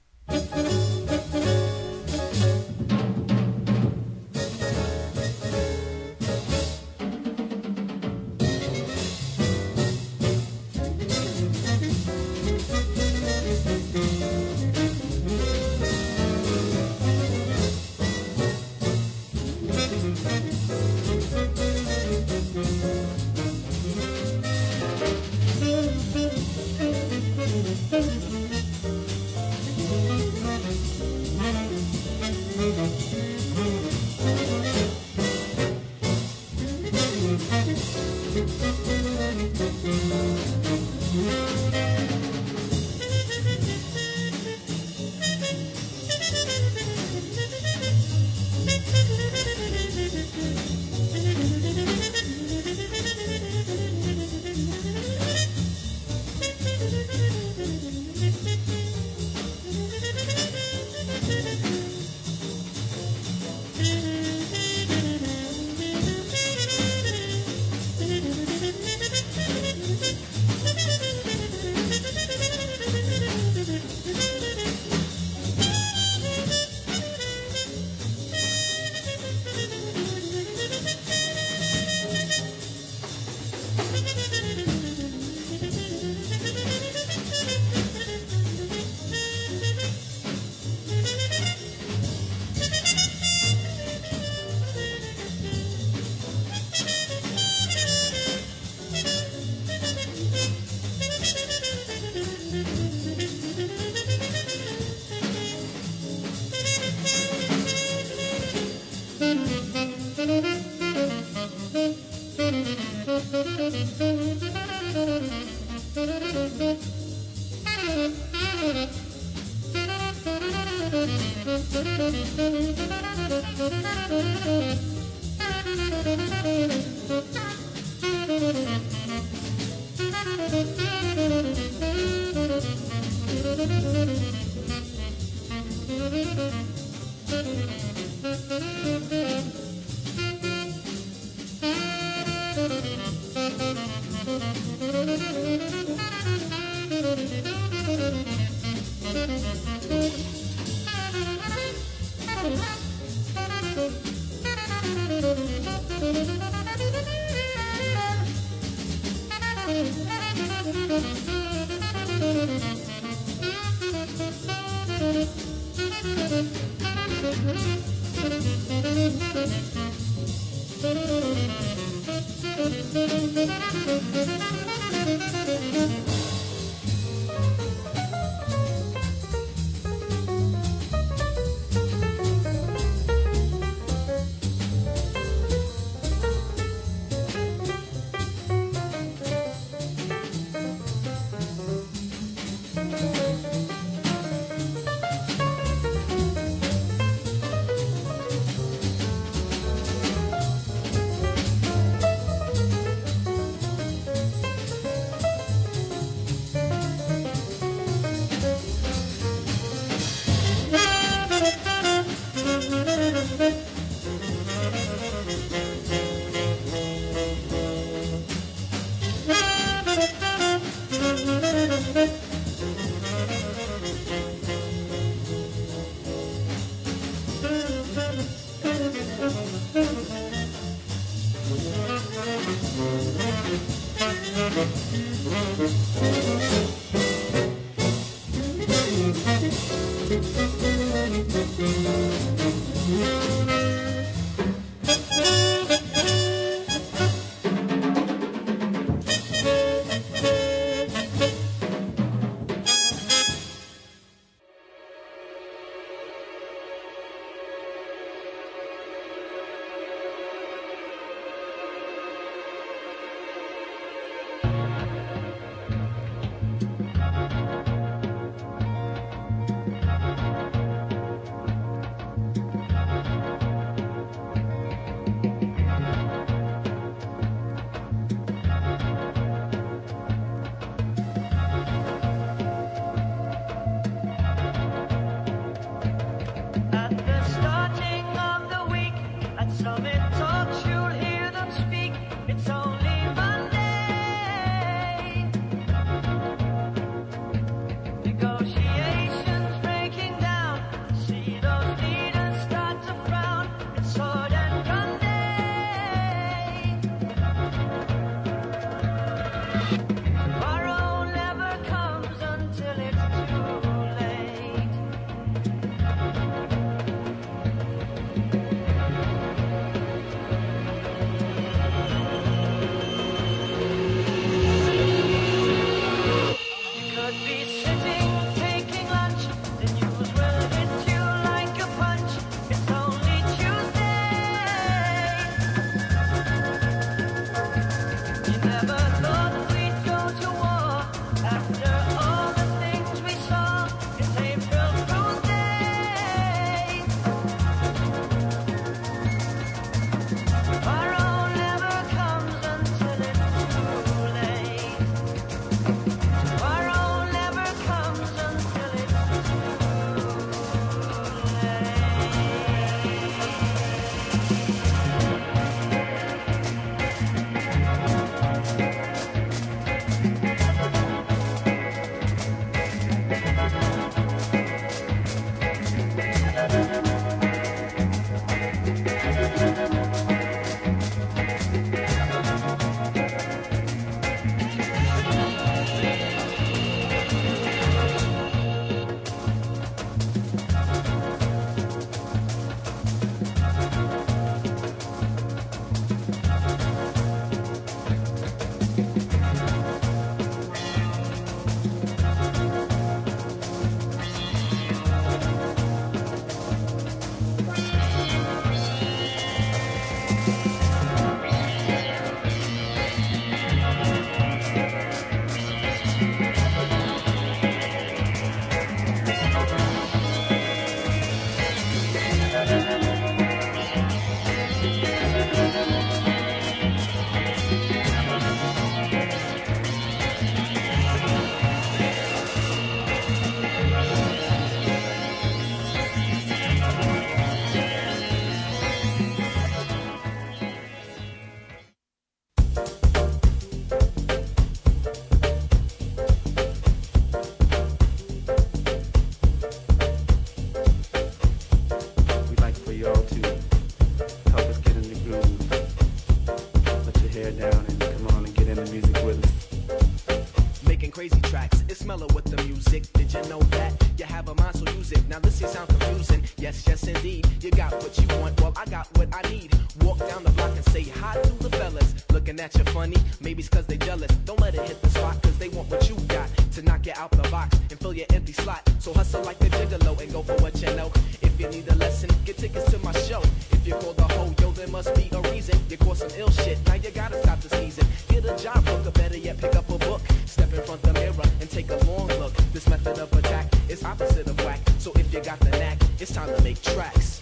lot. So hustle like the gigolo and go for what you know. If you need a lesson, get tickets to my show. If you call the whole hoe, yo, there must be a reason. You caught some ill shit, now you gotta stop the season. Get a job, book, or better yet, pick up a book. Step in front the mirror and take a long look. This method of attack is opposite of whack. So if you got the knack, it's time to make tracks.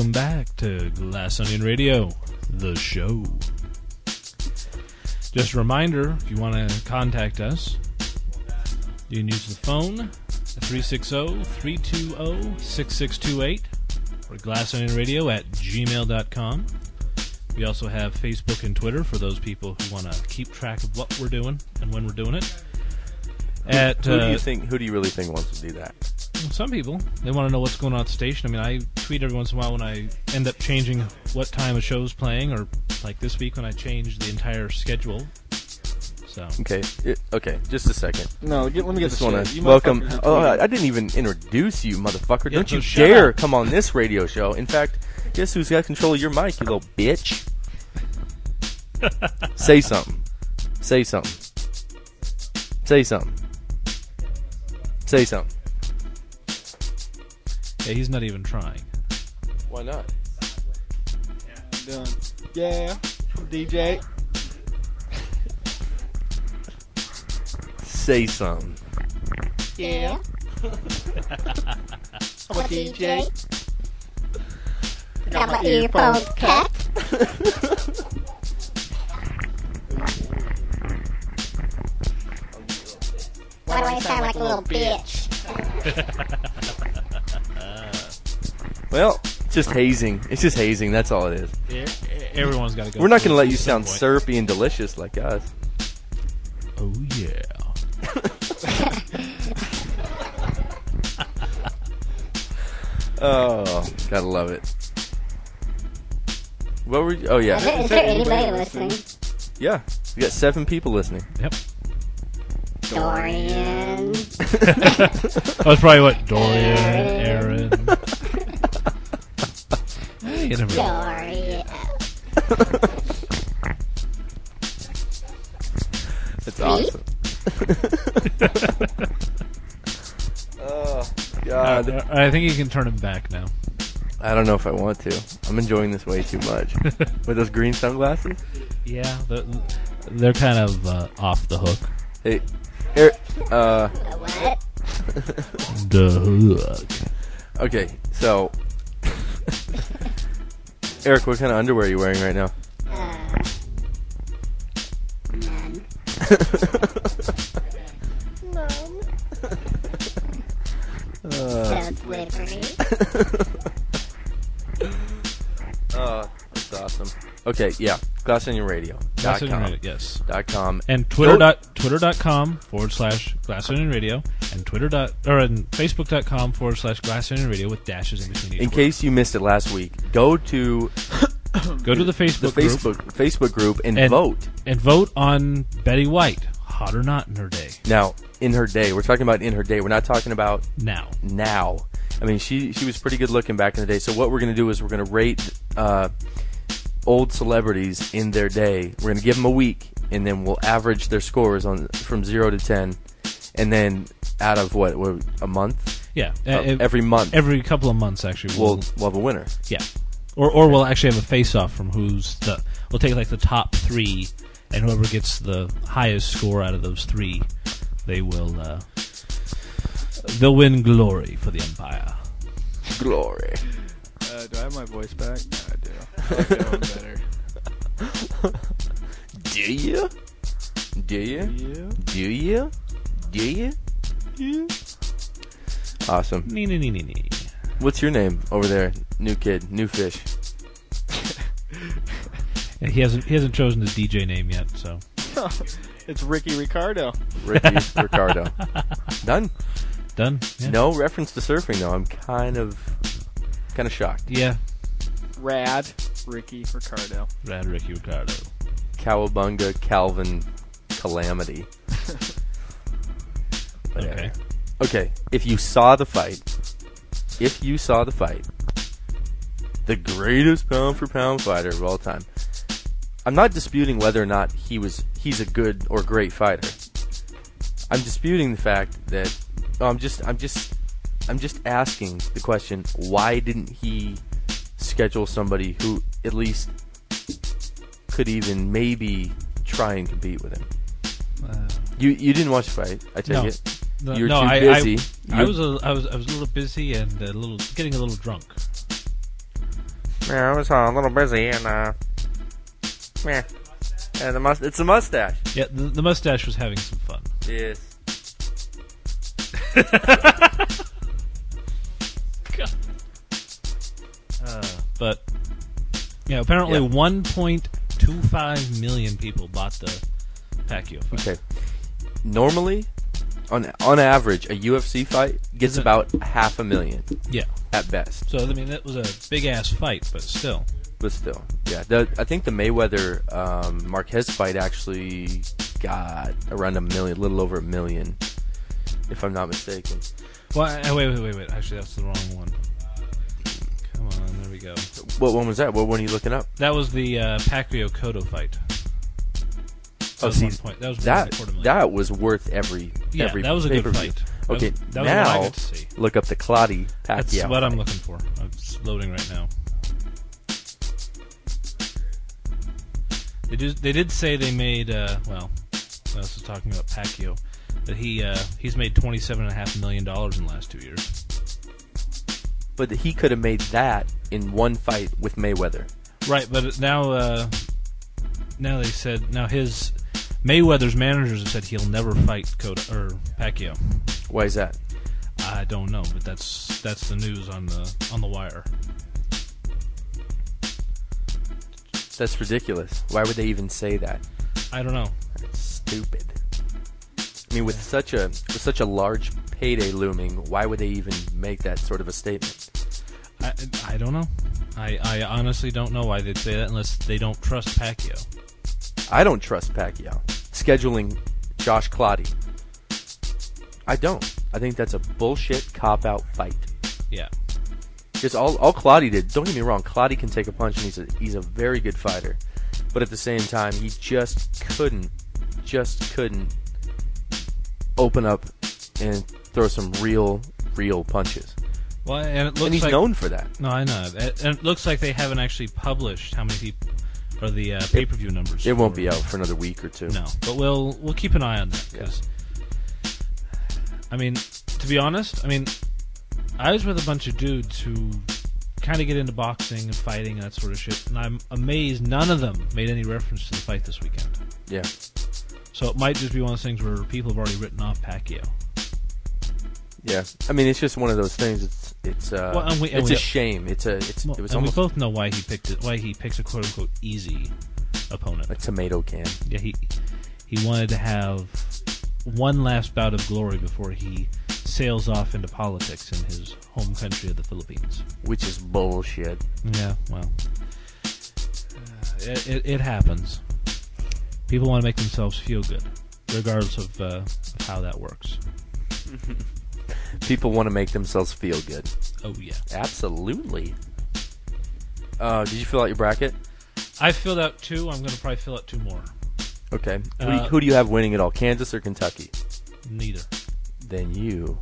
welcome back to Glass Onion Radio, the show. Just a reminder if you want to contact us, you can use the phone 360 320 6628 or glassonionradio at gmail.com. We also have Facebook and Twitter for those people who want to keep track of what we're doing and when we're doing it. At, who, who do you uh, think? Who do you really think wants to do that? Some people they want to know what's going on at the station. I mean, I tweet every once in a while when I end up changing what time a show's playing, or like this week when I changed the entire schedule. So Okay, it, okay, just a second. No, get, let me get just the wanna. You welcome. Oh, I. I didn't even introduce you, motherfucker! Yeah, Don't so you dare up. come on this radio show. In fact, guess who's got control of your mic, you little bitch? <laughs> Say something. Say something. Say something. Say something. Yeah, he's not even trying. Why not? Done. Yeah, DJ. Say something. Yeah. I'm a DJ. Got my earphones cut. <laughs> Why do I sound like a little bitch? <laughs> Well, it's just hazing. It's just hazing. That's all it is. E- Everyone's got to go. We're not going to let you sound point. syrupy and delicious like us. Oh yeah. <laughs> Oh, gotta love it. What were you? Oh yeah, Is there anybody listening? yeah. We got seven people listening. Yep. Dorian. <laughs> That was probably what Dorian, Aaron. you <laughs> never know. Dorian. That's awesome. <laughs> oh God, Uh, I think you can turn him back now. I don't know if I want to. I'm enjoying this way too much. <laughs> With those green sunglasses. Yeah, they're, they're kind of uh, off the hook. Hey, Eric. Uh, What? The hook. okay, so <laughs> Eric, what kind of underwear are you wearing right now? <laughs> Uh, none. Uh, So slippery. Oh, that's awesome. Okay, yeah. Glass Onion Radio. Glass Onion. Radio, yes. Dot com. And Twitter dot twitter.com forward slash Glass Onion Radio and Twitter dot or and Facebook.com forward slash Glass Onion Radio with dashes in between each In word. case you missed it last week, go to <coughs> Go to the the Facebook group Facebook Facebook group and, And- vote. and vote on Betty White, hot or not in her day. Now, in her day, we're talking about in her day. We're not talking about Now. now. I mean, she she was pretty good looking back in the day. So what we're going to do is we're going to rate uh, old celebrities in their day. We're going to give them a week, and then we'll average their scores on from zero to ten, and then out of what, what a month, Yeah. Uh, Uh, every month, every couple of months actually we'll we'll we'll have a winner. Yeah. Or or we'll actually have a face off from who's the we'll take like the top three and whoever gets the highest score out of those three, they will uh they'll win glory for the Empire. Glory. Uh, do I have my voice back? No, I do. I like that one better. <laughs> Do you? Do you? Yeah. Do you? Do you? Yeah. Awesome. Nee nee nee nee nee. What's your name over there? New kid, new fish. <laughs> Yeah, he hasn't he hasn't chosen his DJ name yet, so <laughs> it's Ricky Ricardo. Ricky Ricardo. Done. done. Yeah. No reference to surfing though. I'm kind of kind of shocked. Yeah. Rad Ricky Ricardo. Rad Ricky Ricardo. Cowabunga Calvin Calamity. <laughs> Whatever. Okay. Okay, if you saw the fight, if you saw the fight, the greatest pound for pound fighter of all time. I'm not disputing whether or not he was he's a good or great fighter. I'm disputing the fact that oh, I'm just I'm just I'm just asking the question why didn't he schedule somebody who at least could even maybe try and compete with him? Uh, You you didn't watch the fight, I take No. it. no, you were no, too I, busy. I, I was a, I was I was a little busy and a little getting a little drunk. Yeah, I was uh, a little busy and uh, yeah, yeah the must it's the mustache. Yeah, the, the mustache was having some fun. Yes. <laughs> yeah, apparently Yeah. 1.25 million people bought the Pacquiao fight. Okay. Normally, on on average, a UFC fight gets Isn't- about half a million. Yeah. at best. So I mean, that was a big ass fight, but still. But still, yeah. The, I think the Mayweather um, Marquez fight actually got around a million, a little over a million, if I'm not mistaken. Well, I, wait, wait, wait, wait. Actually, that's the wrong one. Come on, there we go. What one was that? What one are you looking up? That was the uh, Pacquiao Cotto fight. That Oh, was see. That was that, one and a quarter million. that was worth every Yeah, every that was a good fight. That was- Okay, that was what I now see. look up the Claudio Pacquiao. That's what I'm looking for. It's loading right now. They did. They did say they made. Uh, well, I was just talking about Pacquiao. That he uh, he's made twenty seven and a half million dollars in the last two years. But he could have made that in one fight with Mayweather. Right, but now uh, now they said now his Mayweather's managers have said he'll never fight Cotto or Pacquiao. Why is that? I don't know, but that's that's the news on the on the wire. That's ridiculous. Why would they even say that? I don't know. That's stupid. I mean, with such a with such a large payday looming, why would they even make that sort of a statement? I, I don't know. I, I honestly don't know why they'd say that unless they don't trust Pacquiao. I don't trust Pacquiao scheduling Josh Clottey. I don't. I think that's a bullshit cop out fight. Yeah. Because all all Clottey did, don't get me wrong, Clottey can take a punch and he's a he's a very good fighter. But at the same time, he just couldn't just couldn't open up and throw some real real punches. Well, and it looks And he's like, known for that. No, I know. And it looks like they haven't actually published how many people or the uh, pay per view numbers. It won't be out for another week or two. No, but we'll we'll keep an eye on that because. I mean, to be honest, I mean, I was with a bunch of dudes who kind of get into boxing and fighting and that sort of shit, and I'm amazed none of them made any reference to the fight this weekend. Yeah. So it might just be one of those things where people have already written off Pacquiao. Yeah. I mean, it's just one of those things. It's it's uh, Well, and we- and it's we- a shame. It's a it's Well, it was and almost we both know why he picked it. Why he picks a quote unquote easy opponent. a tomato can. Yeah, he he wanted to have one last bout of glory before he sails off into politics in his home country of the Philippines. Which is bullshit. Yeah, well, uh, it, it, it happens. People want to make themselves feel good, regardless of, uh, of how that works. <laughs> People want to make themselves feel good. Oh yeah, Absolutely. Uh, did you fill out your bracket? I filled out two. I'm going to probably fill out two more. Okay. Who, do you, Uh, who do you have winning it all? Kansas or Kentucky? Neither. Then you.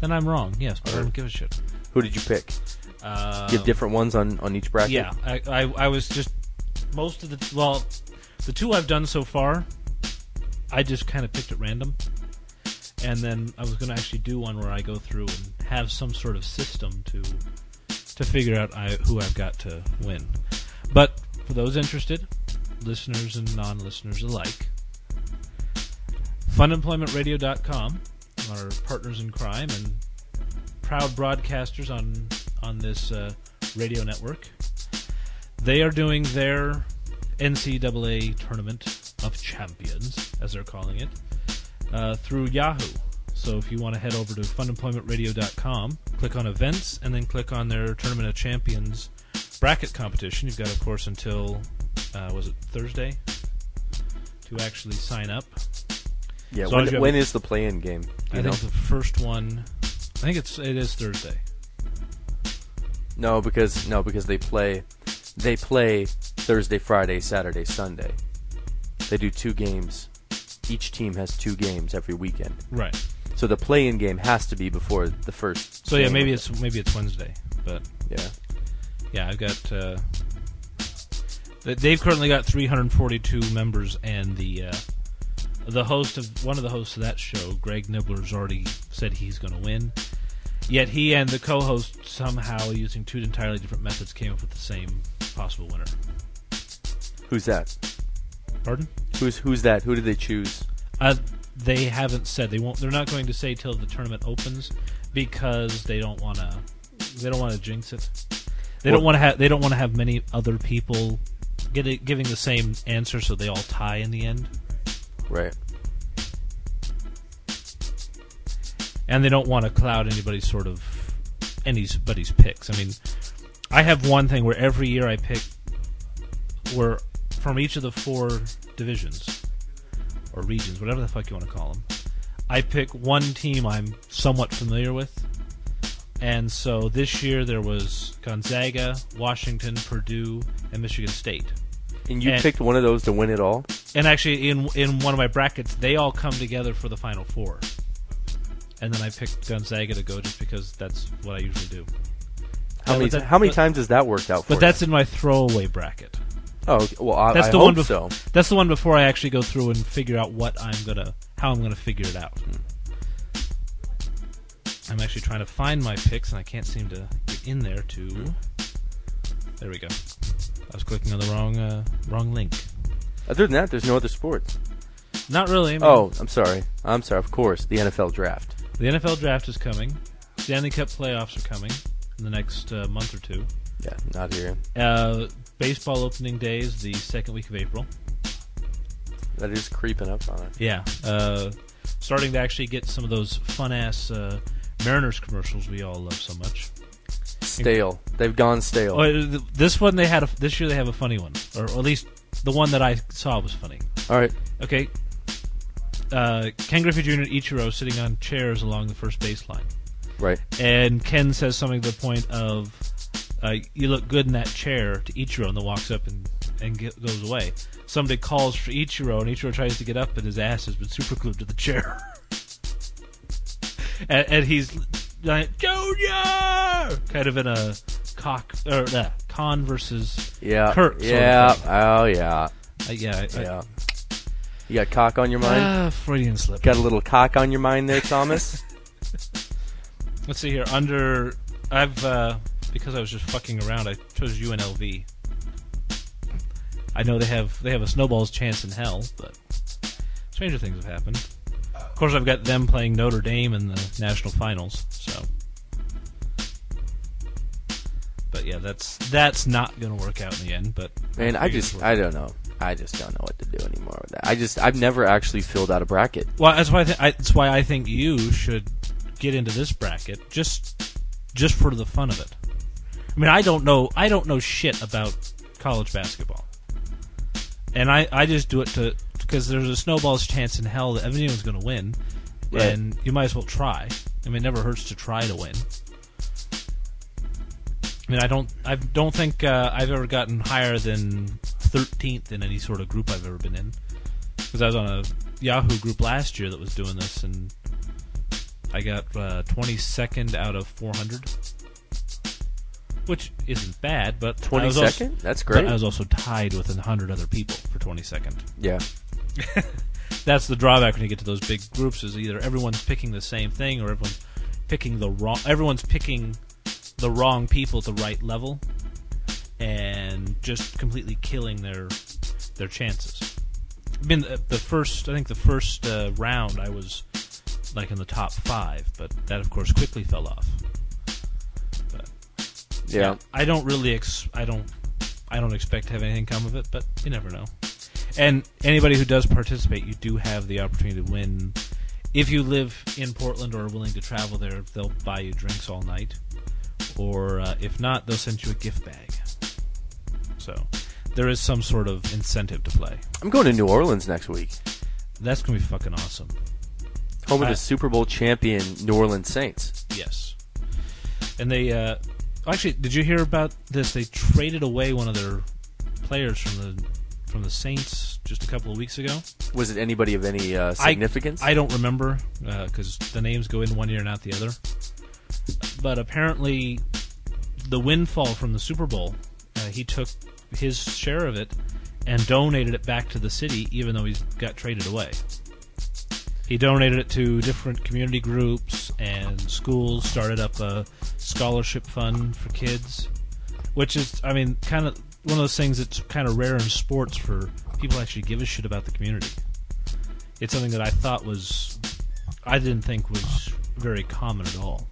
Then I'm wrong. Yes, but I don't give a shit. Who did you pick? Uh, you have different ones on, on each bracket? Yeah, I, I, I was just most of the well, the two I've done so far, I just kind of picked at random, and then I was going to actually do one where I go through and have some sort of system to to figure out I, who I've got to win. But for those interested, listeners and non-listeners alike, funemploymentradio.com, our partners in crime and proud broadcasters on on this uh, radio network. They are doing their NCAA Tournament of Champions, as they're calling it, uh, through Yahoo. So if you want to head over to funemploymentradio.com, click on events, and then click on their Tournament of Champions bracket competition. You've got, of course, until uh, was it Thursday to actually sign up. Yeah. So when when is the play-in game? I know? think the first one. I think it's it is Thursday. No, because no, because they play they play Thursday, Friday, Saturday, Sunday. They do two games. Each team has two games every weekend. Right. So the play-in game has to be before the first. So yeah, maybe it's maybe it's Wednesday, but yeah, yeah. I've got. Uh, they've currently got 342 members, and the uh, the host of one of the hosts of that show, Greg Nibbler, has already said he's going to win. Yet he and the co-host somehow, using two entirely different methods, came up with the same possible winner. Who's that? Pardon? Who's who's that? Who did they choose? Uh, they haven't said they won't. They're not going to say till the tournament opens because they don't want to. They don't want to jinx it. They don't want to have. They don't want to have many other people get it, giving the same answer, so they all tie in the end. Right. and they don't want to cloud anybody's sort of anybody's picks. I mean, I have one thing where every year I pick where from each of the four divisions or regions, whatever the fuck you want to call them. I pick one team I'm somewhat familiar with. And so this year there was Gonzaga, Washington, Purdue, and Michigan State. And you And- picked one of those to win it all. And actually, in in one of my brackets, they all come together for the final four. And then I picked Gonzaga to go just because that's what I usually do. How Yeah, many that- how many but- times has that worked out for? You? But that's in my throwaway bracket. Oh, well, I, that's the hope one. bef- so. That's the one before I actually go through and figure out what I'm gonna, how I'm gonna figure it out. I'm actually trying to find my picks, and I can't seem to get in there to. There we go. I was clicking on the wrong, uh, wrong link. Other than that, there's no other sports. Not really. I mean, Oh, I'm sorry. I'm sorry. Of course, the NFL draft. The NFL draft is coming. Stanley Cup playoffs are coming in the next uh, month or two. Yeah, not here. Uh, baseball opening day is the second week of April. That is creeping up on it. Yeah, uh, starting to actually get some of those fun ass uh, Mariners commercials we all love so much. Stale. They've gone stale. Oh, this one they had a, this year they have a funny one, or at least the one that I saw was funny. All right. Okay. Uh, Ken Griffey Jr. and Ichiro sitting on chairs along the first baseline. Right. And Ken says something to the point of, uh, "You look good in that chair." To Ichiro, and then walks up and and get, goes away. Somebody calls for Ichiro, and Ichiro tries to get up, but his ass has been super glued to the chair. <laughs> and, and he's like, "Junior!" kind of in a cock or uh, Con versus Yeah. Kurt. yeah. Oh yeah. Uh, yeah. I- Yeah. You got cock on your mind? Ah, Freudian slip. Got a little cock on your mind there, Thomas? <laughs> Let's see here. Under I've uh, because I was just fucking around. I chose UNLV. I know they have they have a snowball's chance in hell, but stranger things have happened. Of course, I've got them playing Notre Dame in the national finals. So, but yeah, that's that's not going to work out in the end. But Man, I just I don't know. I just don't know what to do anymore with that. I just I've never actually filled out a bracket. Well, that's why I th- I, that's why I think you should get into this bracket just just for the fun of it. I mean, I don't know I don't know shit about college basketball, and I I just do it to because there's a snowball's chance in hell that anyone's going to win, Right. and you might as well try. I mean, it never hurts to try to win. I mean, I don't I don't think uh, I've ever gotten higher than 13th in any sort of group I've ever been in because I was on a Yahoo group last year that was doing this, and I got uh, 22nd out of 400, which isn't bad. But I 22nd? That's but great. I was also tied with 100 other people for 22nd. Yeah. <laughs> That's the drawback when you get to those big groups is either everyone's picking the same thing or everyone's picking the wrong. Everyone's picking the wrong people at the right level, and just completely killing their their chances. I mean, the, the first I think the first uh, round I was like in the top five, but that of course quickly fell off. But Yeah. I don't really ex- I don't I don't expect to have anything come of it, but you never know. And anybody who does participate, you do have the opportunity to win. If you live in Portland or are willing to travel there, they'll buy you drinks all night. Or uh, if not, they'll send you a gift bag. So there is some sort of incentive to play. I'm going to New Orleans next week. That's gonna be fucking awesome. Home of I- the Super Bowl champion New Orleans Saints. Yes. And they uh, actually, did you hear about this? They traded away one of their players from the from the Saints just a couple of weeks ago. Was it anybody of any uh, significance? I, don't remember because the names go in one year and out the other. But apparently, the windfall from the Super Bowl, uh, he took his share of it and donated it back to the city, even though he's got traded away. He donated it to different community groups and schools. Started up a scholarship fund for kids, which is, I mean, kind of one of those things that's kind of rare in sports for people actually give a shit about the community. It's something that I thought was, I didn't think was very common at all.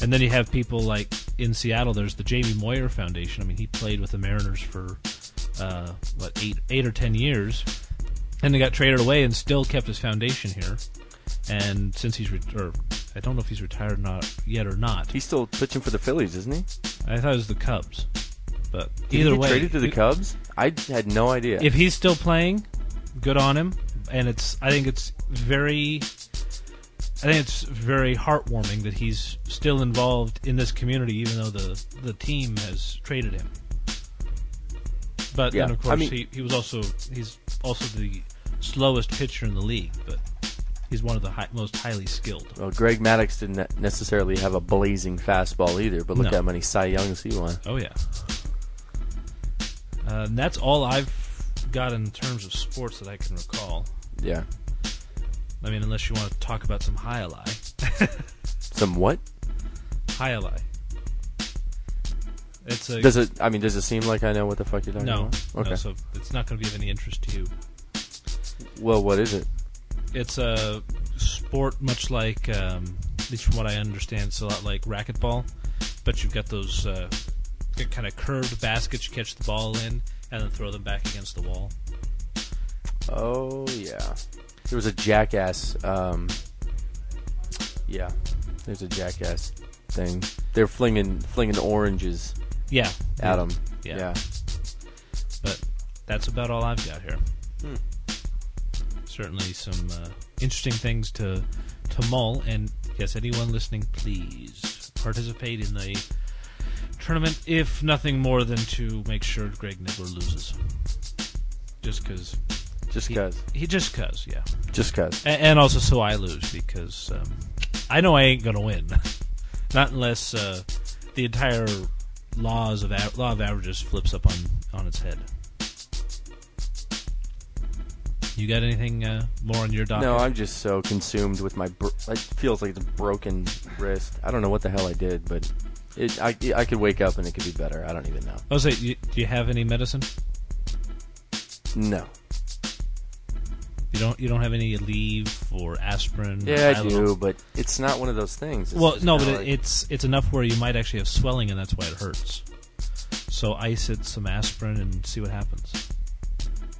And then you have people like in Seattle. There's the Jamie Moyer Foundation. I mean, he played with the Mariners for uh, what eight, eight or ten years, and he got traded away and still kept his foundation here. And since he's re- or I don't know if he's retired not yet or not. He's still pitching for the Phillies, isn't he? I thought it was the Cubs, but Did he either get way, traded to the it- Cubs? I had no idea. If he's still playing, good on him. And it's I think it's very I think it's very heartwarming that he's still involved in this community even though the the team has traded him. But Yeah, then of I course mean- he, he was also he's also the slowest pitcher in the league, but he's one of the hi- most highly skilled. well, Greg Maddux didn't necessarily have a blazing fastball either, but look No. how many Cy Youngs he won. Oh yeah. Uh, that's all I've got in terms of sports that I can recall. Yeah. I mean, unless you want to talk about some jai alai. <laughs> Some what? Jai alai. It's a Does it? I mean, does it seem like I know what the fuck you're talking no, about? Okay. no, so it's not going to be of any interest to you. well, what is it? It's a sport much like, um, at least from what I understand, it's a lot like racquetball, but you've got those uh, kind of curved baskets you catch the ball in and then throw them back against the wall. Oh yeah. There was a jackass. Um, yeah, there's a jackass thing. They're flinging flinging oranges. Yeah. Adam. Yeah. Yeah. But that's about all I've got here. Hmm. Certainly some uh, interesting things to to mull. And yes, anyone listening, please participate in the tournament, if nothing more than to make sure Greg Nibbler loses. Just because. Just 'cause. He, he just cause, yeah. Just 'cause. A- and also so I lose because um, I know I ain't gonna win. <laughs> Not unless uh, the entire laws of law of averages flips up on on its head. You got anything uh, more on your docket? No, I'm just so consumed with my. Bro- it feels like it's a broken wrist. I don't know what the hell I did, but it. I I could wake up and it could be better. I don't even know. I was say, you, do you have any medicine? No. You don't. You don't have any Aleve or aspirin? or Yeah, I do, but it's not one of those things. It's well, no, but kinda it, like- it's it's enough where you might actually have swelling, and that's why it hurts. So ice it some aspirin and see what happens.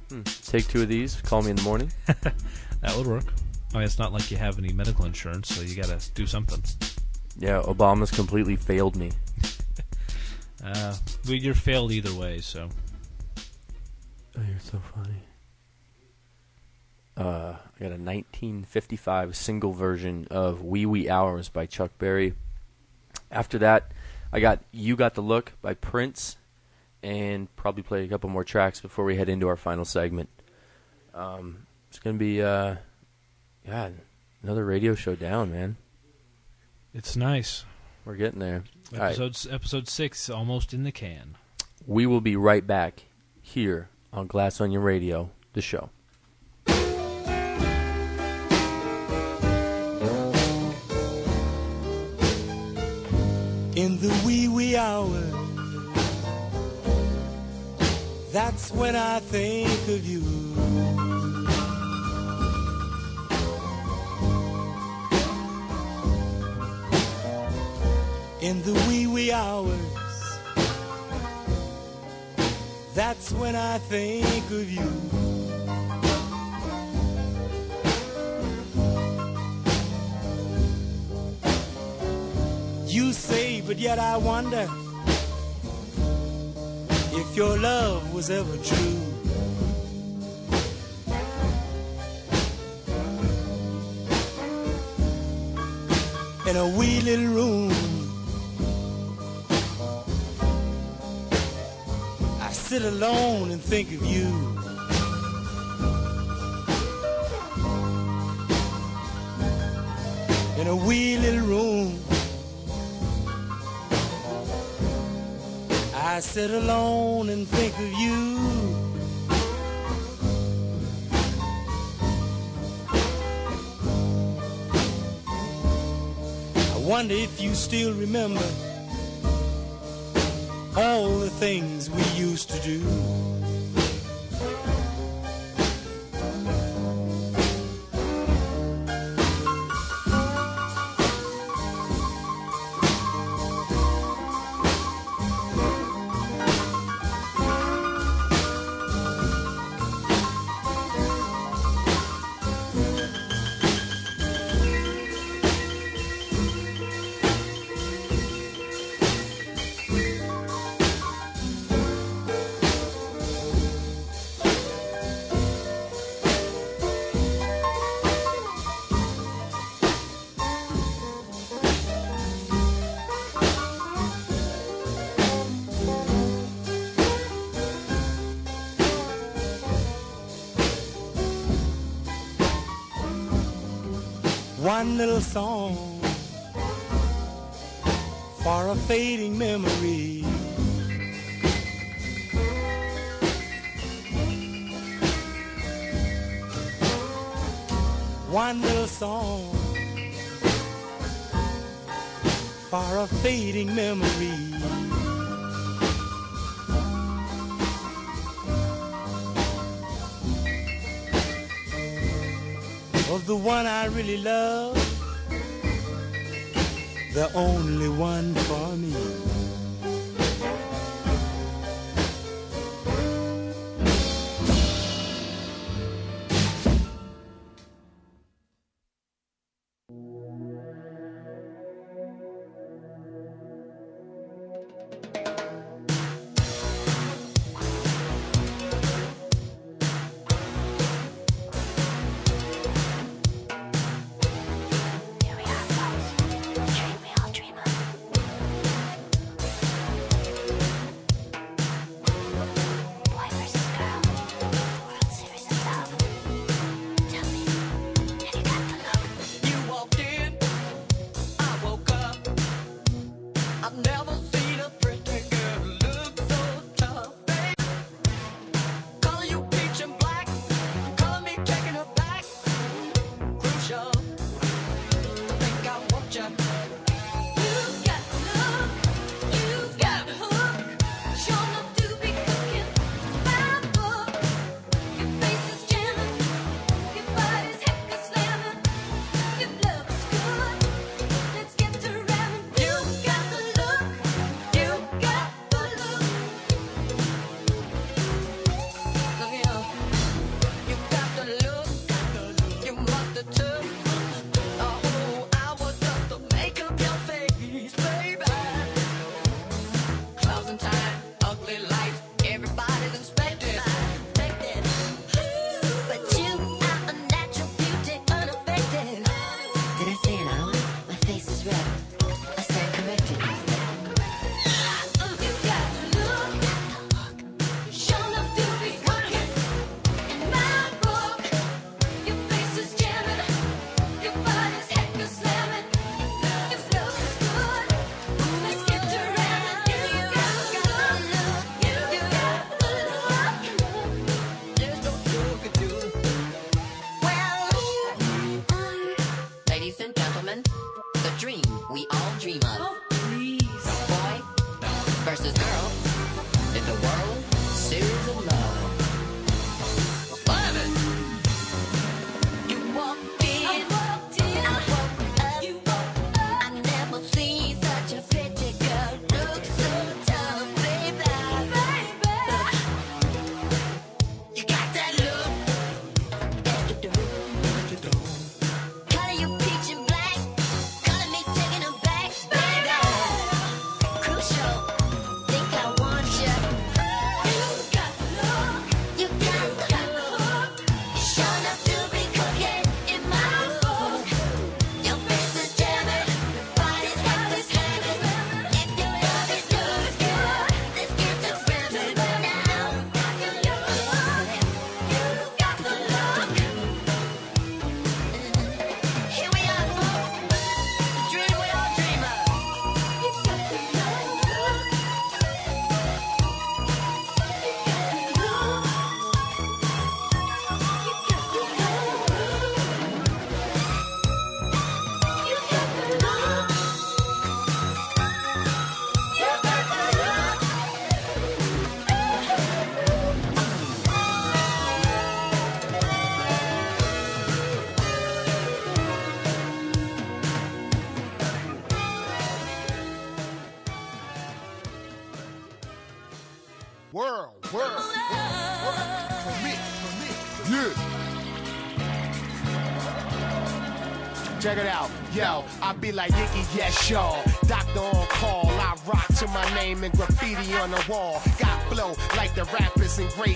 Hmm. Take two of these. Call me in the morning. <laughs> That would work. I mean, it's not like you have any medical insurance, so you got to do something. Yeah, Obama's completely failed me. <laughs> Uh, well, you're failed either way, so. Oh, you're so funny. Uh, I got a 1955 single version of "Wee Wee Hours" by Chuck Berry. After that, I got "You Got the Look" by Prince, and probably play a couple more tracks before we head into our final segment. Um, it's gonna be, uh, yeah, another radio show down, man. It's nice. We're getting there. All right. Episode episode six almost in the can. We will be right back here on Glass Onion Radio, the show. The wee wee hours. That's when I think of you. In the wee wee hours. That's when I think of you. You say, but yet I wonder if your love was ever true. In a wee little room, I sit alone and think of you. In a wee little room. I sit alone and think of you. I wonder if you still remember all the things we used to do. one little song for a fading memory. One little song for a fading memory. one I really love, the only one for me.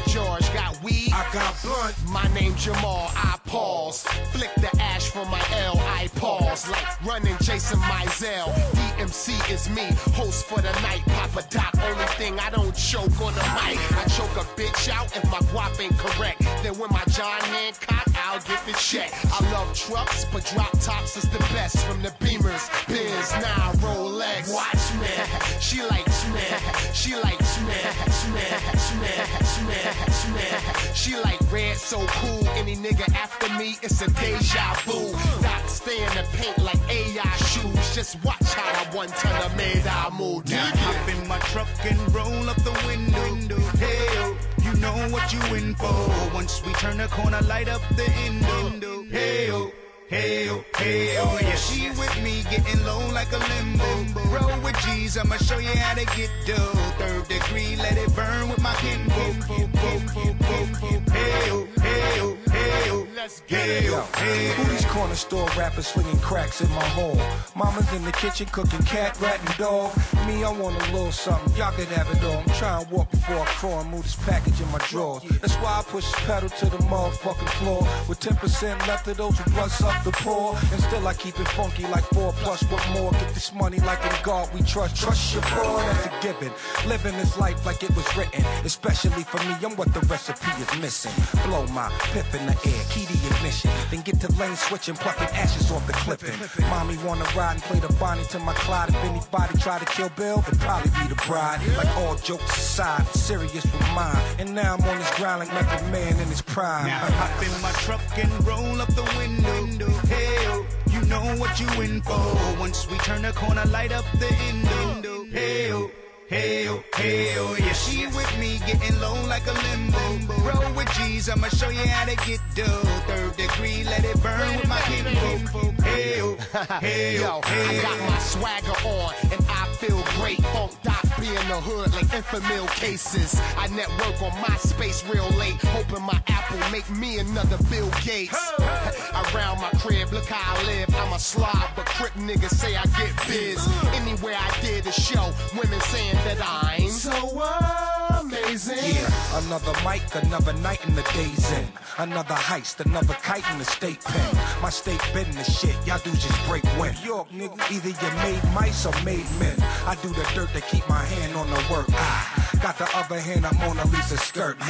George. Got weed. I got blunt. My name Jamal. I pause. Flick the ash from my L, I pause like running Jason Mizell. DMC is me, host for the night. Papa Doc, only thing I don't choke on the mic. I choke a bitch out if my guap ain't correct. Then when my John Hancock, I'll get the check. I love trucks, but drop tops is the best from the Beamers, biz now Rolex. Watch me, <laughs> she likes me, <laughs> she likes me, me, she <laughs> me. She like red, so cool. Any nigga after me, it's a deja vu. Doc stay in the paint like AI shoes. Just watch how I one ton of made I move. Now hop in my truck and roll up the window. Oh, you know what you in for. Once we turn the corner, light up the window. Oh, hey, oh, yeah, she with me, getting low like a limbo. Roll with G's, I'ma show you how to get dough. Third degree, let it burn with my kinfolk. Hey, oh, hey, Yo, oh, hey, who these corner store rappers slinging cracks in my home? Mama's in the kitchen cooking cat, rat, and dog. Me, I want a little something. Y'all could have it all. I'm trying to walk before I crawl and move this package in my drawers. That's why I push this pedal to the motherfucking floor. With 10% left of those who bust up the poor. And still I keep it funky like four plus what more. Get this money like in God we trust. Trust your boy, that's a given. Living this life like it was written. Especially for me, I'm what the recipe is missing. Blow my pip in the air, key to ignition. Then get to lane switching, plucking ashes off the clipping. Mommy wanna ride and play the Bonnie to my Clyde. If anybody try to kill Bill, it'd probably be the bride. Like all jokes aside, serious with mine. And now I'm on this ground like Method Man in his prime. Now hop in my truck and roll up the window. Oh, you know what you in for. Once we turn the corner, light up the window. Hey, Hey, hey, oh, yeah, she with me, getting low like a limbo. Roll with G's, I'ma show you how to get dough. Third degree, let it burn with my kinfolk. Hey, hey, Yo, oh, I got my swagger on and I feel great. Funk be in the hood like Enfamil cases. I network on MySpace real late, hoping my Apple make me another Bill Gates. Around my crib, look how I live. I'm a slob, but crip niggas say I get biz. Uh. Anywhere I did a show, women saying that I'm so Yeah, another mic, another night in the days in. Another heist, another kite in the state pen. My state business shit, y'all do just break when. York, nigga, either you made mice or made men. I do the dirt to keep my hand on the work. I got the other hand, I'm Mona Lisa skirt. My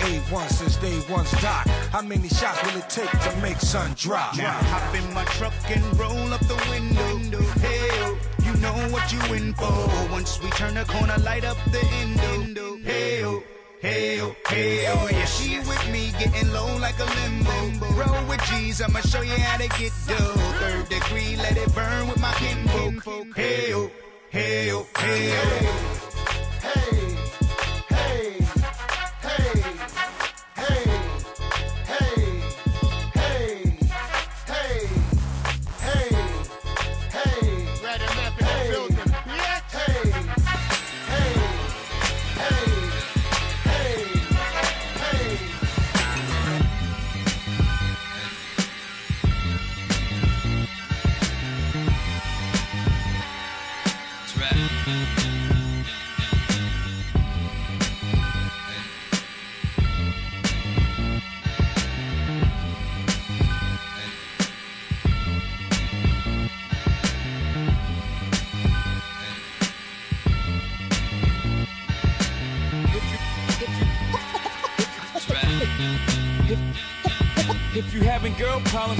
A1 since day one's dot. How many shots will it take to make sun drop? Now hop in my truck and roll up the window. Hey, oh, you know what you in for. Once we turn the corner, light up the window. Hey, oh. Hey, oh, hey, oh, yeah, she with me, getting low like a limbo. Roll with G's, I'ma show you how to get dough. Third degree, let it burn with my kinfolk. Oh, hey, oh, hey,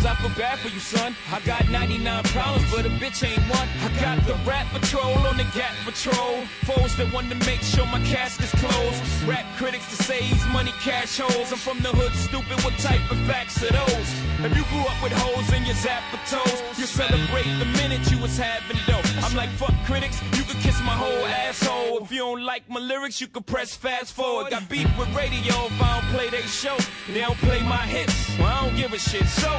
I feel bad for you, son. I got 99 problems, but a bitch ain't one. I got the rap patrol on the gap patrol. Foes that want to make sure my casket's closed. Rap critics to say he's money cash holes. I'm from the hood, stupid. What type of facts are those? If you grew up with holes in your zapper toes, you celebrate the minute you was having dough. I'm like, fuck critics, you kiss my whole asshole. If you don't like my lyrics, you can press fast forward. Got beef with radio if I don't play they show. They don't play my hits, well, I don't give a shit. So,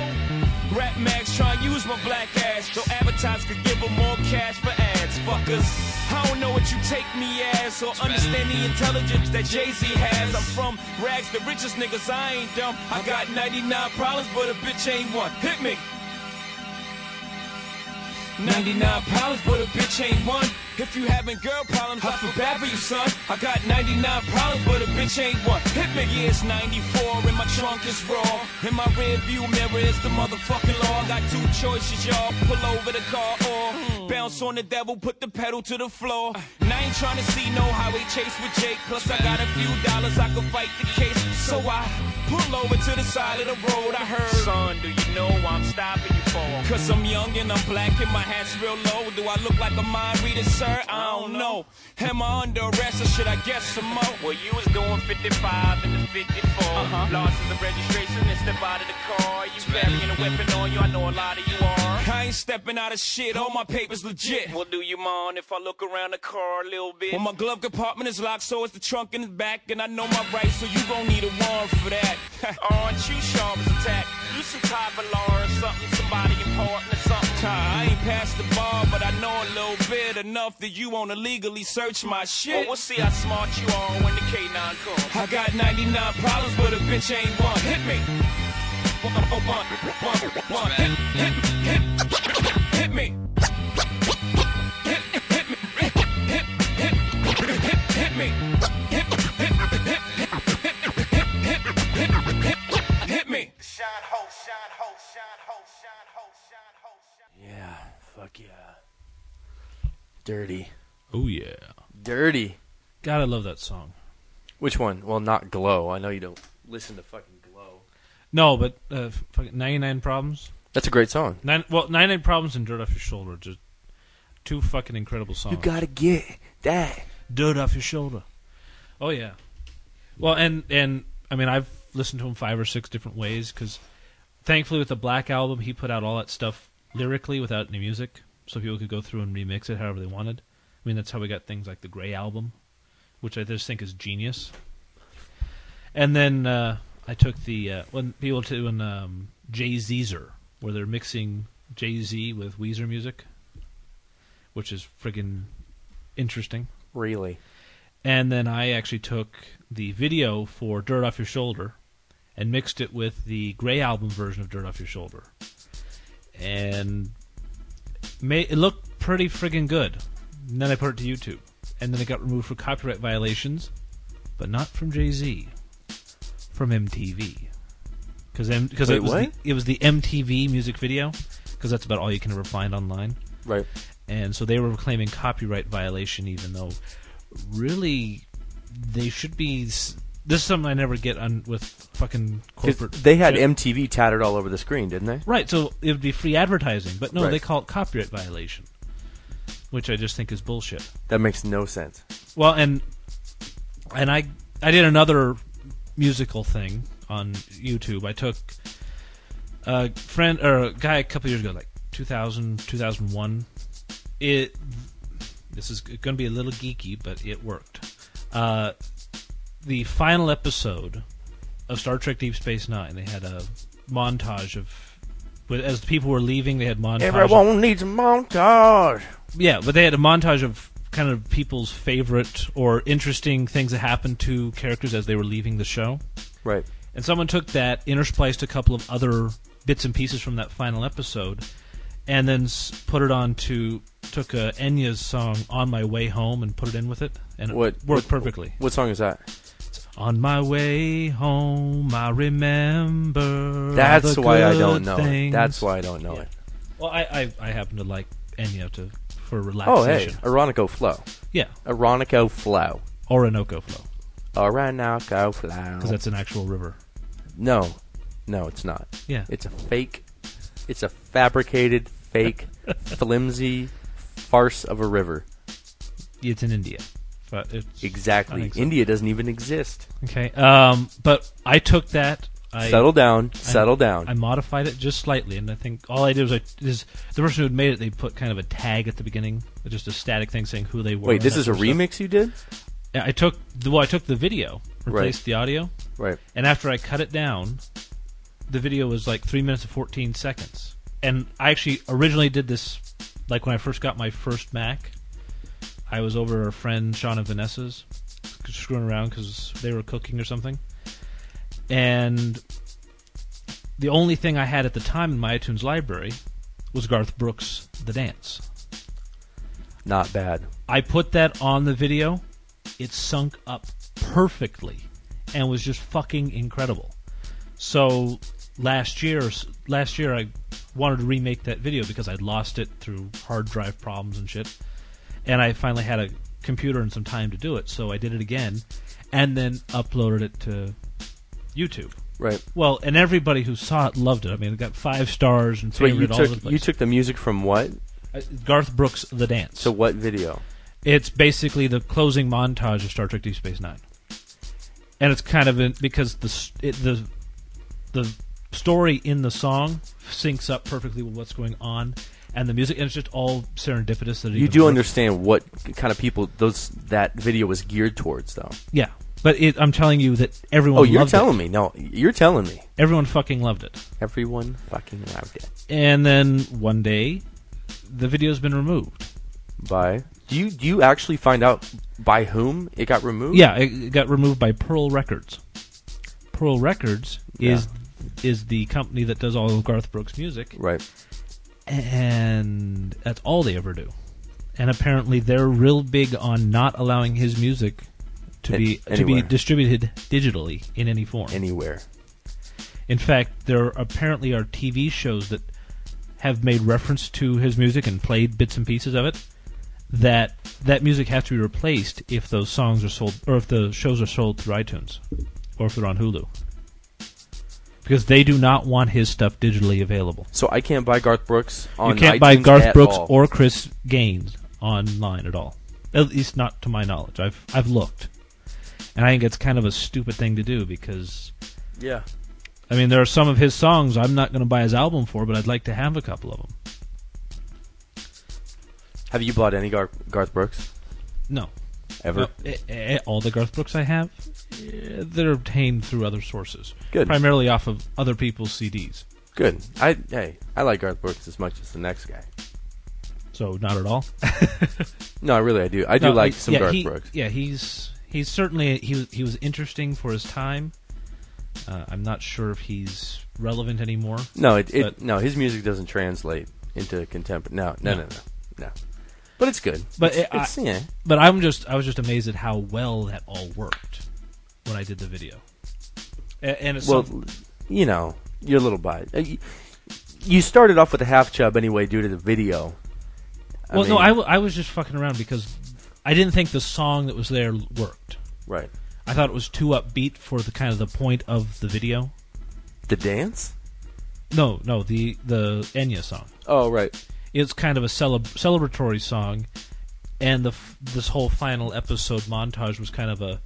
rap mags try and use my black ass so advertisers could give them more cash for ads. Fuckers, I don't know what you take me as or understand the intelligence that Jay Z has. I'm from rags, the richest niggas, I ain't dumb. I got 99 problems, but a bitch ain't one. Hit me. 99 problems, but a bitch ain't one. If you having girl problems, I feel bad for you, son. I got 99 problems, but a bitch ain't one. Hit me. Yeah, it's 94, and my trunk is raw. In my rear view mirror is the motherfucking law. I got two choices, y'all. Pull over the car or hmm. bounce on the devil, put the pedal to the floor. And I ain't trying to see no highway chase with Jake. Plus, I got a few dollars, I can fight the case. So I pull over to the side of the road. I heard, son, do you know why I'm stopping you for? Cause I'm young and I'm black and my hat's real low. Do I look like a mind reader, sir? I don't know. Am I under arrest or should I guess some more? Well, you was doing 55 in the 54. Uh-huh. Lost the registration and step out of the car. You carrying a weapon on you, I know a lot of you are. I ain't stepping out of shit, all my papers legit. Well, do you mind if I look around the car a little bit? Well, my glove compartment is locked, so is the trunk in the back. And I know my rights, so you gon' need a warrant for that. <laughs> Aren't you sharp as a tack? You some type of law or something, somebody important or something. I ain't past the bar, but I know a little bit enough that you wanna legally search my oh, shit. Well, we'll see how smart you are when the K9 comes. I got 99 problems, but a bitch ain't one. Hit me. One, one, one, one. Hit, hit, hit, hit me. Dirty. Oh yeah. Dirty. God, I love that song. Which one? Well, not Glow. I know you don't listen to fucking Glow. No, but uh, fucking 99 Problems. That's a great song. Nine, well, 99 Problems and Dirt Off Your Shoulder. Just two fucking incredible songs. You gotta get that. Dirt Off Your Shoulder. Oh, yeah. Well, and, and I mean, I've listened to him five or six different ways because thankfully with the Black Album, he put out all that stuff lyrically without any music. So people could go through and remix it however they wanted. I mean, that's how we got things like the Gray Album, which I just think is genius. And then uh, I took the uh, when people doing um, Jay Zer, where they're mixing Jay Z with Weezer music, which is friggin' interesting. Really? And then I actually took the video for Dirt Off Your Shoulder and mixed it with the Gray Album version of Dirt Off Your Shoulder, and it looked pretty friggin' good. And then I put it to YouTube, and then it got removed for copyright violations, but not from Jay Z, from MTV, because because Wait, it was what? the, it was the MTV music video, because that's about all you can ever find online. Right. And so they were claiming copyright violation, even though really they should be. s- This is something I never get on with fucking corporate. They had shit. MTV tattered all over the screen, didn't they? Right, so it would be free advertising, but no, Right. they call it copyright violation, which I just think is bullshit. That makes no sense. Well, and and I I did another musical thing on YouTube. I took a friend or a guy a couple years ago, like 2000, 2001. It this is going to be a little geeky, but it worked. Uh, the final episode of Star Trek: Deep Space Nine, they had a montage of. As people were leaving, they had montage. of- Everyone needs a montage. yeah, but they had a montage of kind of people's favorite or interesting things that happened to characters as they were leaving the show. Right. And someone took that, interspliced a couple of other bits and pieces from that final episode, and then put it on to took uh, Enya's song "On My Way Home" and put it in with it, and it What worked what- perfectly. What song is that? On my way home, I remember. all That's why I don't know it. That's why I don't know it. Well, I, I I happen to like Enya to for relaxation. Oh, hey. Oronico Flow. Yeah. Oronico Flow. Orinoco Flow. Orinoco Flow. because that's an actual river. No, no, it's not. Yeah. it's a fake. It's a fabricated, fake, <laughs> flimsy farce of a river. It's in India. But it's, Exactly. India doesn't even exist. Okay. Um, but I took that. I, Settle down, I- settle down. I modified it just slightly, and I think all I did was I is the person who had made it. They put kind of a tag at the beginning, just a static thing saying who they were. Wait, this is a of stuff. remix you did? Yeah, I took the well, I took the video, replaced Right. the audio, Right. and after I cut it down, the video was like three minutes and fourteen seconds. And I actually originally did this like when I first got my first Mac. I was over at our friend Sean and Vanessa's, screwing around because they were cooking or something, and the only thing I had at the time in my iTunes library was Garth Brooks' "The Dance." Not bad. I put that on the video. It sunk up perfectly and was just fucking incredible. So last year, last year I wanted to remake that video because I'd lost it through hard drive problems and shit, and I finally had a computer and some time to do it. So I did it again, and then uploaded it to YouTube. Right. Well, and everybody who saw it loved it. I mean, it got five stars and So you favorited all over took the place. you took the music from what? Uh, Garth Brooks' The Dance. So what video? It's basically the closing montage of Star Trek: Deep Space Nine, and it's kind of in, because the it, the the story in the song syncs up perfectly with what's going on, and the music, and it's just all serendipitous. That You do works. understand what kind of people those that video was geared towards, though. yeah. But it, I'm telling you that everyone. Oh, you're telling it. me? No, you're telling me. Everyone fucking loved it. Everyone fucking loved it. And then one day, the video's been removed. By do you do you actually find out by whom it got removed? Yeah, it it got removed by Pearl Records. Pearl Records is is the company that does all of Garth Brooks' music, right? And that's all they ever do. And apparently, they're real big on not allowing his music to be to anywhere. be distributed digitally in any form. Anywhere. In fact, there apparently are TV shows that have made reference to his music and played bits and pieces of it. That that music has to be replaced if those songs are sold, or if the shows are sold through iTunes, or if they're on Hulu, because they do not want his stuff digitally available. So I can't buy Garth Brooks on you can't buy iTunes Garth at Brooks all. or Chris Gaines online at all. At least not to my knowledge. I've I've looked, and I think it's kind of a stupid thing to do because Yeah. I mean, there are some of his songs I'm not going to buy his album for, but I'd like to have a couple of them. Have you bought any Gar- Garth Brooks? No. Ever? No, eh, eh, all the Garth Brooks I have, they're obtained through other sources. Good. Primarily off of other people's CDs. Good. I hey, I like Garth Brooks as much as the next guy. So not at all. <laughs> No, really, I do. I do No, like I- some yeah, Garth he- Brooks. Yeah, he's he's certainly he was he was interesting for his time. Uh, I'm not sure if he's relevant anymore. No, it, it no, his music doesn't translate into contemporary. No, no, No. no, no, no. But it's good. But it's, it, I, yeah. but I'm just I was just amazed at how well that all worked when I did the video. A- And it's well, some- you know, you're a little biased. Uh, you- started off with a half chub anyway, due to the video. I well, no, mean- I, w- I was just fucking around because I didn't think the song that was there worked. Right. I thought it was too upbeat for the kind of the point of the video. The dance? No, no, the the Enya song. Oh, right. It's kind of a celeb- celebratory song, and the f- this whole final episode montage was kind of a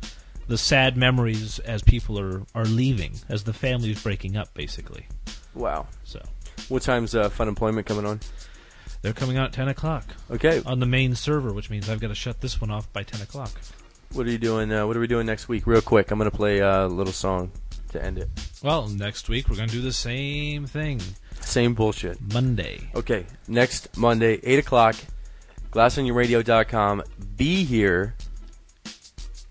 the sad memories as people are are leaving, as the family is breaking up, basically. Wow. So, what time's uh, Fun Employment coming on? They're coming out at ten o'clock. Okay. On the main server, which means I've got to shut this one off by ten o'clock. What are you doing? Uh, what are we doing next week? Real quick, I'm gonna play uh, a little song to end it. Well, next week we're going to do the same thing. Same bullshit. Monday. Okay, next Monday, 8 o'clock, glassonionradio.com. Be here.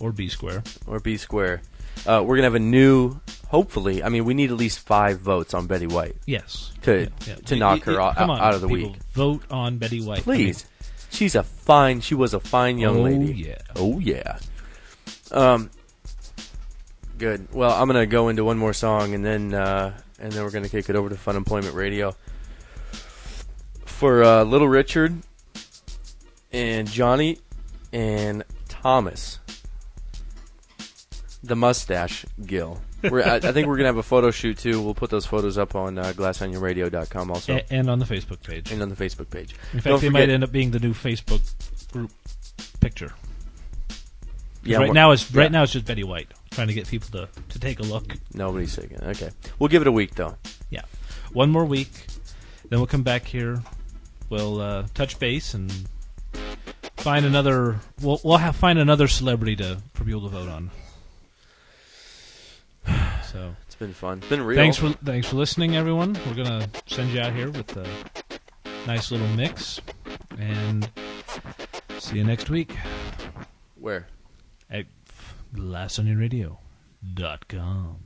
Or B Square. Or B Square. Uh, we're going to have a new, hopefully, I mean, we need at least five votes on Betty White. Yes. To, Yeah, yeah. to knock her you- out, come on, out of the people, week. Vote on Betty White. Please. She's a fine, she was a fine young Oh, lady. yeah. Oh, yeah. Um, good. Well, I'm going to go into one more song and then, uh, and then we're going to kick it over to Fun Employment Radio. For uh, Little Richard and Johnny and Thomas, the mustache Gill. We're, I, I think we're gonna have a photo shoot too. We'll put those photos up on uh, glassonionradio.com also, A- and on the Facebook page. and on the Facebook page. In fact, Don't they might forget- end up being the new Facebook group picture. 'Cause Yeah, right we're- now it's right yeah. now it's just Betty White trying to get people to, to take a look. Nobody's taking. it. Okay, we'll give it a week though. Yeah, one more week, then we'll come back here. We'll uh, touch base and find another. We'll we'll have find another celebrity to for people to vote on. <sighs> So It's been fun. It's been real. Thanks for thanks for listening, everyone. We're gonna send you out here with a nice little mix, and see you next week Where? at glassonionradio.com.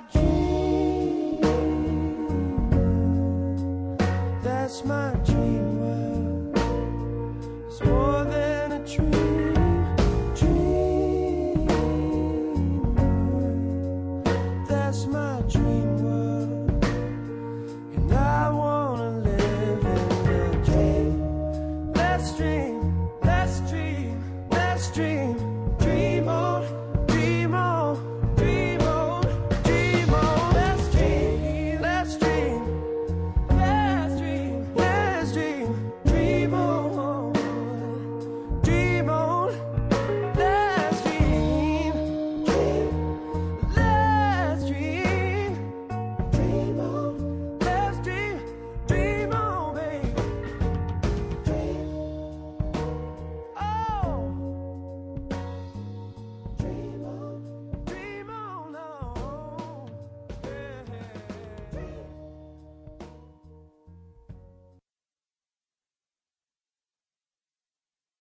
that's